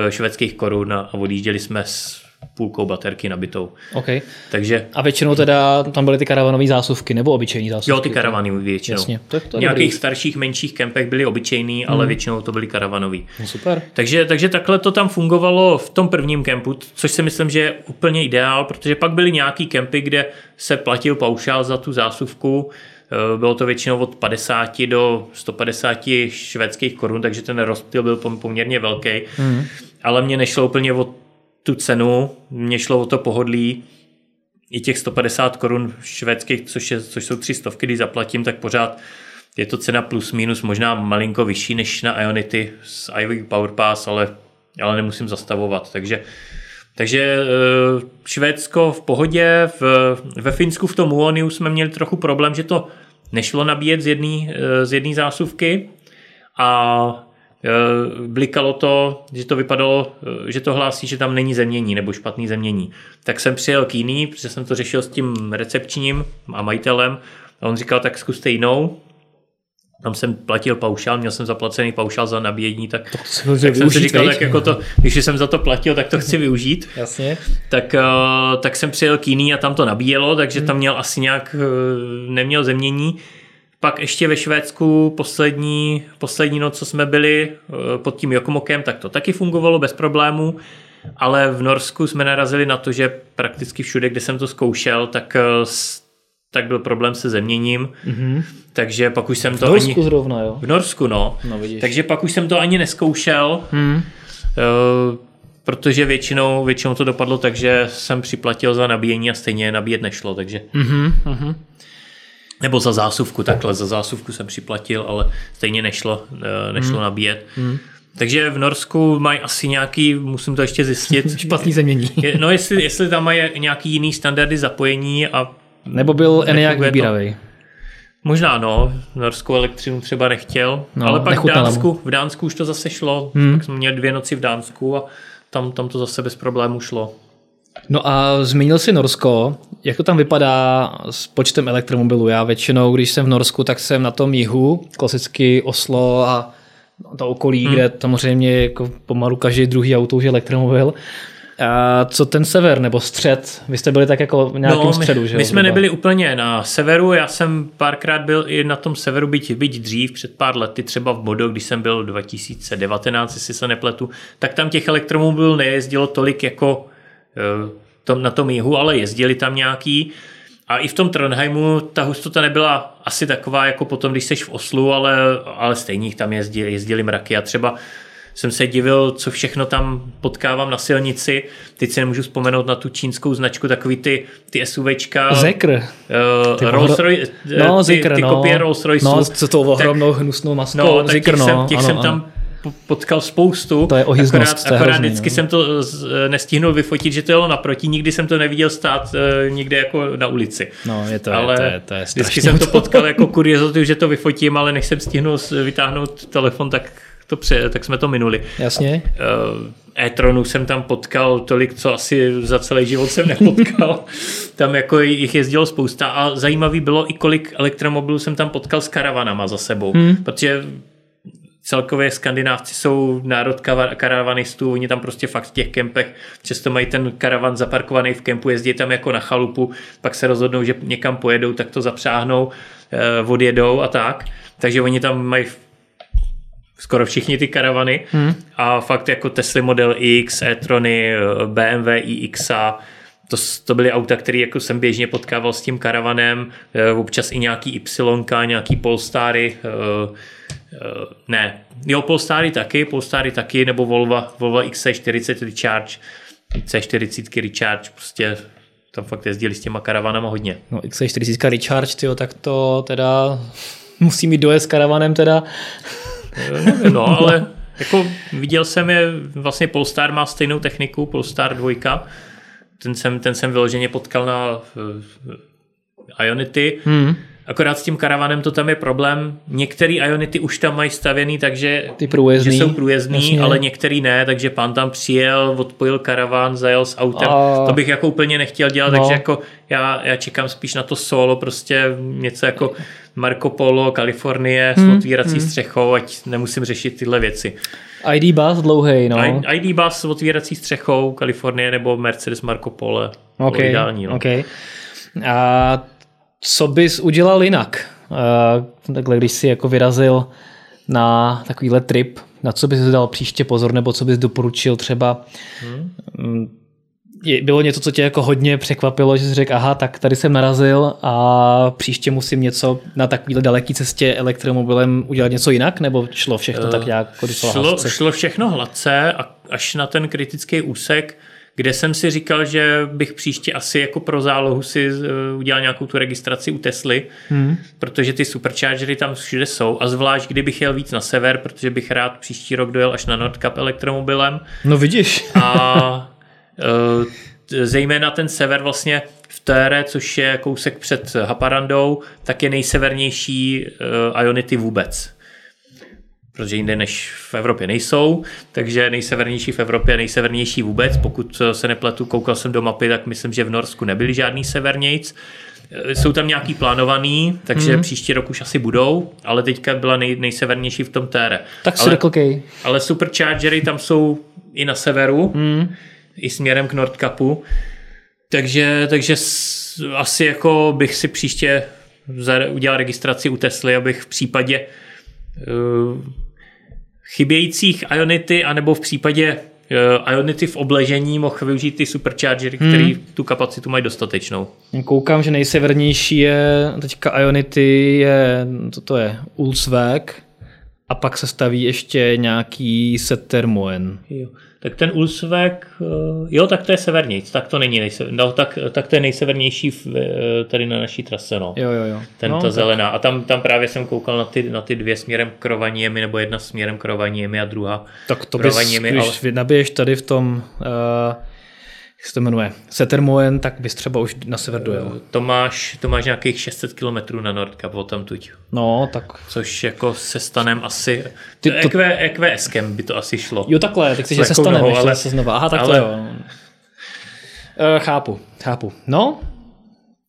eh, švédských korun a odjížděli jsme s půlkou baterky nabitou. Okay. Takže... A většinou teda tam byly ty karavanové zásuvky nebo obyčejní zásuvky? Jo, ty karavany většinou. Jasně. To, to v nějakých dobrý. starších, menších kempech byly obyčejný, hmm. ale většinou to byly karavanový. No, super. Takže, takže takhle to tam fungovalo v tom prvním kempu, což si myslím, že je úplně ideál, protože pak byly nějaký kempy, kde se platil paušál za tu zásuvku, Eh, bylo to většinou od 50 do 150 švédských korun, takže ten rozptyl byl poměrně velký. Mm. Ale mě nešlo úplně o tu cenu, mě šlo o to pohodlí. I těch 150 korun švédských, což, je, což jsou 300, když zaplatím, tak pořád je to cena plus minus možná malinko vyšší než na Ionity z Ivy Power Pass, ale, ale nemusím zastavovat. Takže takže eh, Švédsko v pohodě, v, ve Finsku v tom Muoniu jsme měli trochu problém, že to nešlo nabíjet z jedné eh, z jedné zásuvky a blikalo to, že to vypadalo, že to hlásí, že tam není zemění nebo špatný zemění. Tak jsem přijel k jiný, protože jsem to řešil s tím recepčním a majitelem a on říkal, tak zkuste jinou tam jsem platil paušál, měl jsem zaplacený paušál za nabíjení, tak, to tak jsem si říkal, tak jako to, když jsem za to platil, tak to chci využít. Jasně. Tak, uh, tak jsem přijel k jiný a tam to nabíjelo, takže hmm. tam měl asi nějak, neměl zemění. Pak ještě ve Švédsku poslední, poslední noc, co jsme byli uh, pod tím Jokomokem, tak to taky fungovalo bez problémů. Ale v Norsku jsme narazili na to, že prakticky všude, kde jsem to zkoušel, tak tak byl problém se zeměním, mm-hmm. takže pak už jsem to v Norsku ani... zrovna, jo? V Norsku, no. no vidíš. Takže pak už jsem to ani neskoušel, mm. uh, protože většinou, většinou to dopadlo tak, že jsem připlatil za nabíjení a stejně nabíjet nešlo, takže... Mm-hmm. Nebo za zásuvku, takhle, za zásuvku jsem připlatil, ale stejně nešlo, uh, nešlo mm. nabíjet. Mm. Takže v Norsku mají asi nějaký, musím to ještě zjistit. Špatný zemění. no jestli, jestli tam mají nějaký jiný standardy zapojení a nebo byl nějak vybíravý? Možná no, norskou elektřinu třeba nechtěl, no, ale pak v Dánsku, v Dánsku už to zase šlo, hmm. pak jsme měli dvě noci v Dánsku a tam, tam to zase bez problémů šlo. No a zmínil si Norsko, jak to tam vypadá s počtem elektromobilů? Já většinou, když jsem v Norsku, tak jsem na tom jihu, klasicky Oslo a to okolí, hmm. kde samozřejmě jako pomalu každý druhý auto už je elektromobil. A co ten sever nebo střed? Vy jste byli tak jako v nějakém no, středu, že My jsme nebyli úplně na severu, já jsem párkrát byl i na tom severu, byť, byť dřív, před pár lety, třeba v Bodo, když jsem byl 2019, jestli se nepletu, tak tam těch elektromobilů nejezdilo tolik jako tom, na tom jihu, ale jezdili tam nějaký. A i v tom Trondheimu ta hustota nebyla asi taková jako potom, když jsi v Oslu, ale, ale stejně tam jezdili, jezdili mraky a třeba jsem se divil, co všechno tam potkávám na silnici. Teď si nemůžu vzpomenout na tu čínskou značku, takový ty, ty SUVčka. Zekr. Uh, Rolls Royce, no, ty, Zekr, ty no. kopie Rolls Royce. No, co to ohromnou tak, hnusnou maskou. No, Zekr, těch, no, jsem, těch ano, jsem tam potkal spoustu. To je ohyznost, akorát, to je akorát hrozný, vždycky no. jsem to nestihnul vyfotit, že to jelo naproti, nikdy jsem to neviděl stát uh, někde jako na ulici. No, je to, ale je, to, je, to je vždycky jsem to potkal jako kuriozitu, že to vyfotím, ale než jsem stihnul vytáhnout telefon, tak to pře, tak jsme to minuli. Jasně. E-tronu jsem tam potkal tolik, co asi za celý život jsem nepotkal. tam jako jich jezdilo spousta a zajímavý bylo i kolik elektromobilů jsem tam potkal s karavanama za sebou, hmm. protože celkově skandinávci jsou národ karavanistů, oni tam prostě fakt v těch kempech často mají ten karavan zaparkovaný v kempu, jezdí tam jako na chalupu, pak se rozhodnou, že někam pojedou, tak to zapřáhnou, eh, odjedou a tak. Takže oni tam mají skoro všichni ty karavany a fakt jako Tesla Model X, e-trony, BMW iX, to, to byly auta, které jako jsem běžně potkával s tím karavanem, eh, občas i nějaký Y, nějaký Polestary, eh, eh, ne, jo, Polestary taky, Polestary taky, nebo Volvo, Volvo XC40 Recharge, XC40 Recharge, prostě tam fakt jezdili s těma karavanama hodně. No XC40 Recharge, tyjo, tak to teda musí mít dojezd s karavanem teda. No, ale jako viděl jsem je, vlastně Polestar má stejnou techniku, Polestar 2, ten jsem, ten jsem vyloženě potkal na uh, Ionity, hmm. Akorát s tím karavanem to tam je problém. Některé Ionity už tam mají stavěný, takže Ty průjezdný, že jsou průjezdný, jasně. ale některý ne, takže pán tam přijel, odpojil karavan, zajel s autem. A... To bych jako úplně nechtěl dělat, no. takže jako já, já čekám spíš na to solo, prostě něco jako Marco Polo, Kalifornie hmm. s otvírací hmm. střechou, ať nemusím řešit tyhle věci. ID bus dlouhý, no. I, ID bus s otvírací střechou, Kalifornie nebo Mercedes Marco Polo. Okay, ideální, no. okay. A co bys udělal jinak? Uh, takhle, když jsi jako vyrazil na takovýhle trip, na co bys dal příště pozor, nebo co bys doporučil třeba? Hmm. Je, bylo něco, co tě jako hodně překvapilo, že jsi řekl, aha, tak tady jsem narazil a příště musím něco na takovýhle daleký cestě elektromobilem udělat něco jinak, nebo šlo všechno uh, tak nějak jako šlo, šlo všechno hladce a až na ten kritický úsek kde jsem si říkal, že bych příště asi jako pro zálohu si eh, udělal nějakou tu registraci u Tesly, hmm. protože ty superchargery tam všude jsou a zvlášť kdybych jel víc na sever, protože bych rád příští rok dojel až na Nordcup elektromobilem. No vidíš. a eh, zejména ten sever vlastně v Tére, což je kousek před Haparandou, tak je nejsevernější uh, Ionity vůbec protože jinde než v Evropě nejsou, takže nejsevernější v Evropě, nejsevernější vůbec. Pokud se nepletu, koukal jsem do mapy, tak myslím, že v Norsku nebyli žádný severnějc. Jsou tam nějaký plánovaný, takže mm. příští rok už asi budou, ale teďka byla nej, nejsevernější v tom tére. Tak ale, okay. ale superchargery tam jsou i na severu, mm. i směrem k Nordkapu, takže, takže asi jako bych si příště udělal registraci u Tesly, abych v případě uh, chybějících Ionity, anebo v případě uh, Ionity v obležení mohl využít ty superchargery, hmm. který tu kapacitu mají dostatečnou. Koukám, že nejsevernější je teďka Ionity je, co to je, Ulsvek a pak se staví ještě nějaký Settermoen. Jo tak ten Ulsvek, eh, jo, tak to je severnějc, tak to není nejsever, no, tak, tak to je nejsevernější v, eh, tady na naší trase, no. Jo, jo, jo. Ten, no, ta tak. zelená. A tam, tam právě jsem koukal na ty, na ty dvě směrem k Rovaniemi, nebo jedna směrem k Rovaniemi a druhá Tak to bys, když ale... nabiješ tady v tom uh, jak se to jmenuje, Setermoen, tak bys třeba už na sever dojel. To máš, to máš nějakých 600 km na Nordkap o tam tuď. No, tak. Což jako se stanem asi, Ty, to... EQ, EQSkem by to asi šlo. Jo, takhle, tak si, že se stanem nohou, ale... se znova. Aha, tak ale... to jo. Uh, chápu, chápu. No,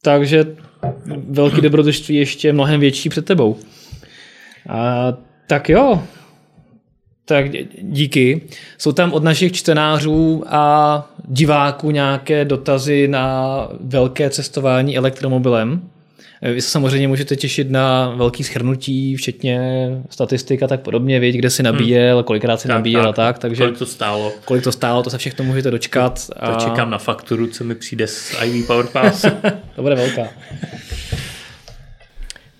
takže velký dobrodružství ještě mnohem větší před tebou. A, tak jo, tak díky. Jsou tam od našich čtenářů a diváků nějaké dotazy na velké cestování elektromobilem. Vy se samozřejmě můžete těšit na velký schrnutí, včetně statistik a tak podobně, vědět, kde si nabíjel, hmm. kolikrát si tak, nabíjel tak, a tak. Takže kolik to stálo. Kolik to stálo, to se všechno můžete dočkat. To, to a... čekám na fakturu, co mi přijde z IV Power Pass. to bude velká.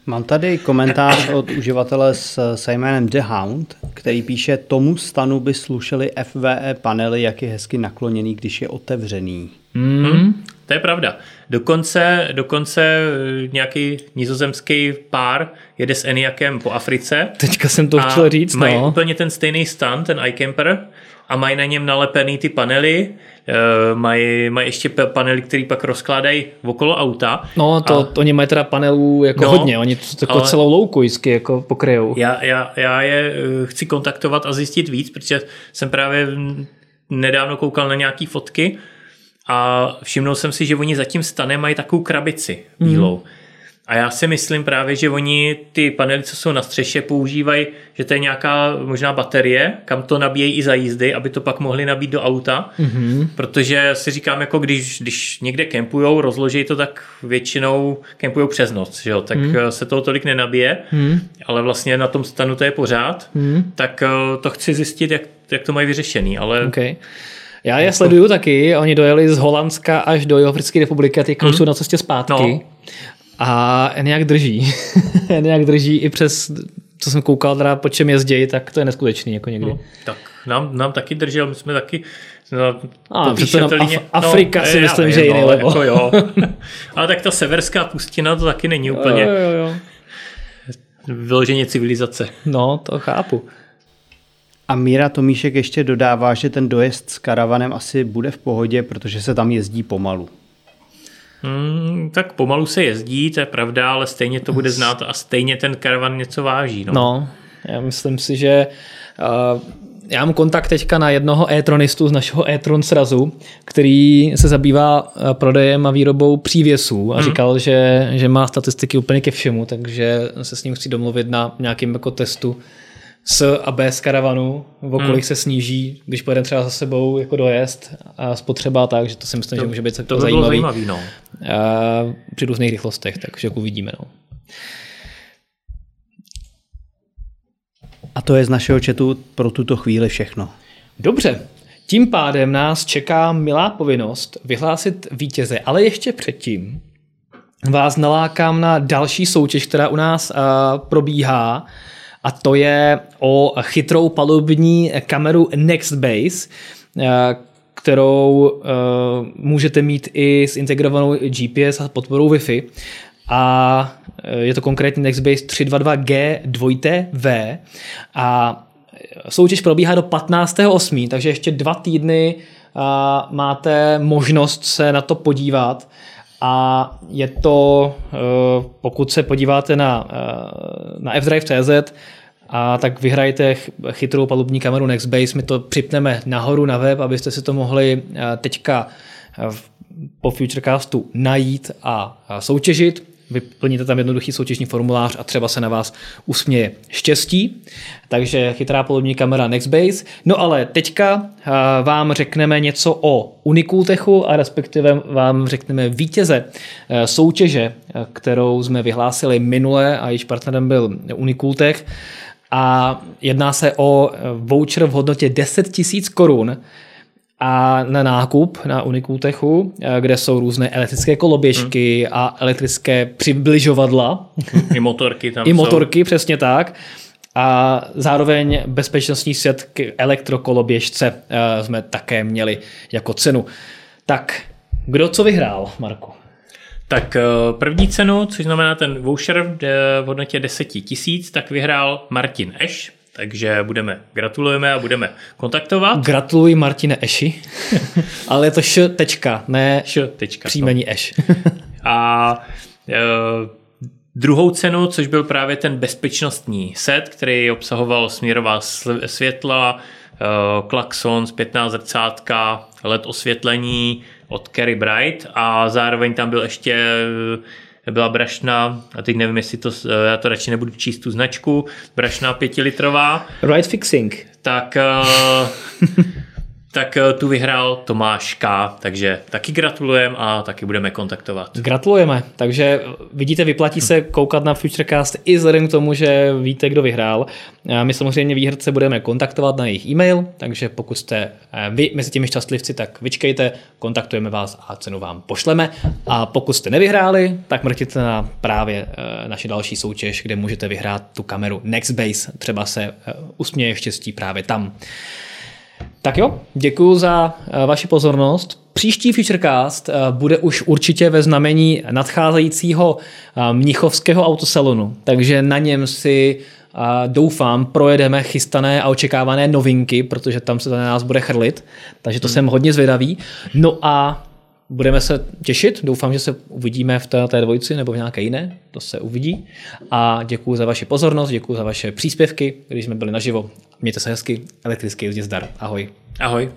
Mám tady komentář od uživatele s, s jménem The Hound, který píše, tomu stanu by slušely FVE panely, jak je hezky nakloněný, když je otevřený. Mm. Hmm, to je pravda. Dokonce, dokonce eh, nějaký nizozemský pár jede s Eniakem po Africe. Teďka jsem to chtěl říct, mají no. úplně ten stejný stan, ten iCamper, a mají na něm nalepený ty panely, e, mají, mají ještě panely, které pak rozkládají okolo auta. No, to, a, oni mají teda panelů jako no, hodně, oni to jako celou louku vždycky jako pokryjou. Já, já, já je eh, chci kontaktovat a zjistit víc, protože jsem právě nedávno koukal na nějaký fotky a všimnul jsem si, že oni zatím stane mají takovou krabici bílou. Mm. A já si myslím právě, že oni ty panely, co jsou na střeše, používají, že to je nějaká možná baterie, kam to nabíjejí i za jízdy, aby to pak mohli nabít do auta. Mm-hmm. Protože si říkám, jako když, když někde kempujou, rozloží to, tak většinou kempujou přes noc, že jo? tak mm. se toho tolik nenabije, mm. ale vlastně na tom stanu to je pořád. Mm. Tak eh, to chci zjistit, jak, jak to mají vyřešený. Ale... Okay. Já je sleduju taky, oni dojeli z Holandska až do Jihoafrické republiky a teď hmm. jsou na cestě zpátky. No. A nějak drží. nějak drží i přes, co jsem koukal, teda po čem jezdí, tak to je neskutečný jako někdy. No, tak nám, nám taky držel, my jsme taky No, a přece Af- Afrika no, si myslím, že je jiný no, level. Jako jo. Ale tak ta severská pustina to taky není úplně jo, jo, jo. vyloženě civilizace. No, to chápu. A Míra Tomíšek ještě dodává, že ten dojezd s karavanem asi bude v pohodě, protože se tam jezdí pomalu. Hmm, tak pomalu se jezdí, to je pravda, ale stejně to bude znát a stejně ten karavan něco váží. No, no já myslím si, že uh, já mám kontakt teďka na jednoho e-tronistu z našeho e-tron srazu, který se zabývá uh, prodejem a výrobou přívěsů a hmm. říkal, že, že má statistiky úplně ke všemu, takže se s ním chci domluvit na nějakém jako testu s a bez karavanu, o kolik hmm. se sníží, když pojedeme třeba za sebou jako dojezd a spotřeba tak, že to si myslím, to, že může být to zajímavý, zajímavý no. při různých rychlostech, takže jak uvidíme. No. A to je z našeho chatu pro tuto chvíli všechno. Dobře, tím pádem nás čeká milá povinnost vyhlásit vítěze, ale ještě předtím vás nalákám na další soutěž, která u nás uh, probíhá a to je o chytrou palubní kameru Nextbase, uh, kterou uh, můžete mít i s integrovanou GPS a podporou Wi-Fi. A je to konkrétně Nextbase 322G 2V a soutěž probíhá do 15.8., takže ještě dva týdny máte možnost se na to podívat a je to, pokud se podíváte na, na fdrive.cz, a tak vyhrajte chytrou palubní kameru Nextbase, my to připneme nahoru na web, abyste si to mohli teďka po Futurecastu najít a soutěžit vyplníte tam jednoduchý soutěžní formulář a třeba se na vás usměje štěstí. Takže chytrá polubní kamera Nextbase. No ale teďka eh, vám řekneme něco o Unikultechu a respektive vám řekneme vítěze eh, soutěže, eh, kterou jsme vyhlásili minule a již partnerem byl Unikultech. A jedná se o voucher v hodnotě 10 000 korun, a na nákup na Unikultechu, eh, kde jsou různé elektrické koloběžky hmm. a elektrické přibližovadla. I motorky tam I motorky, jsou. přesně tak. A zároveň bezpečnostní set k elektrokoloběžce eh, jsme také měli jako cenu. Tak, kdo co vyhrál, Marku? Tak eh, první cenu, což znamená ten voucher v hodnotě 10 tisíc, tak vyhrál Martin Eš takže budeme, gratulujeme a budeme kontaktovat. Gratuluji Martine Eši, ale je to š tečka, ne š tečka, příjmení Eš. a e, druhou cenu, což byl právě ten bezpečnostní set, který obsahoval směrová světla, e, klakson, zpětná zrcátka, LED osvětlení od Kerry Bright a zároveň tam byl ještě byla brašna, a teď nevím, jestli to, eh, já to radši nebudu číst tu značku, brašna pětilitrová. Right fixing. Tak uh, tak eh, tu vyhrál Tomáš K, takže taky gratulujeme a taky budeme kontaktovat. Gratulujeme, takže vidíte, vyplatí se koukat na Futurecast i vzhledem k tomu, že víte, kdo vyhrál. My samozřejmě výherce budeme kontaktovat na jejich e-mail, takže pokud jste eh, vy mezi těmi šťastlivci, tak vyčkejte, kontaktujeme vás a cenu vám pošleme. A pokud jste nevyhráli, tak mrtěte na právě eh, naši další soutěž, kde můžete vyhrát tu kameru Nextbase, třeba se usměje štěstí právě tam. Tak jo, děkuji za eh, vaši pozornost. Příští Futurecast eh, bude už určitě ve znamení nadcházejícího eh, mnichovského autosalonu, takže na něm si doufám projedeme chystané a očekávané novinky, protože tam se to na nás bude chrlit, takže to hmm. jsem hodně zvědavý. No a budeme se těšit, doufám, že se uvidíme v té, té dvojici nebo v nějaké jiné, to se uvidí. A děkuji za vaši pozornost, děkuji za vaše příspěvky, když jsme byli naživo. Mějte se hezky, elektrický jízdě zdar. Ahoj. Ahoj.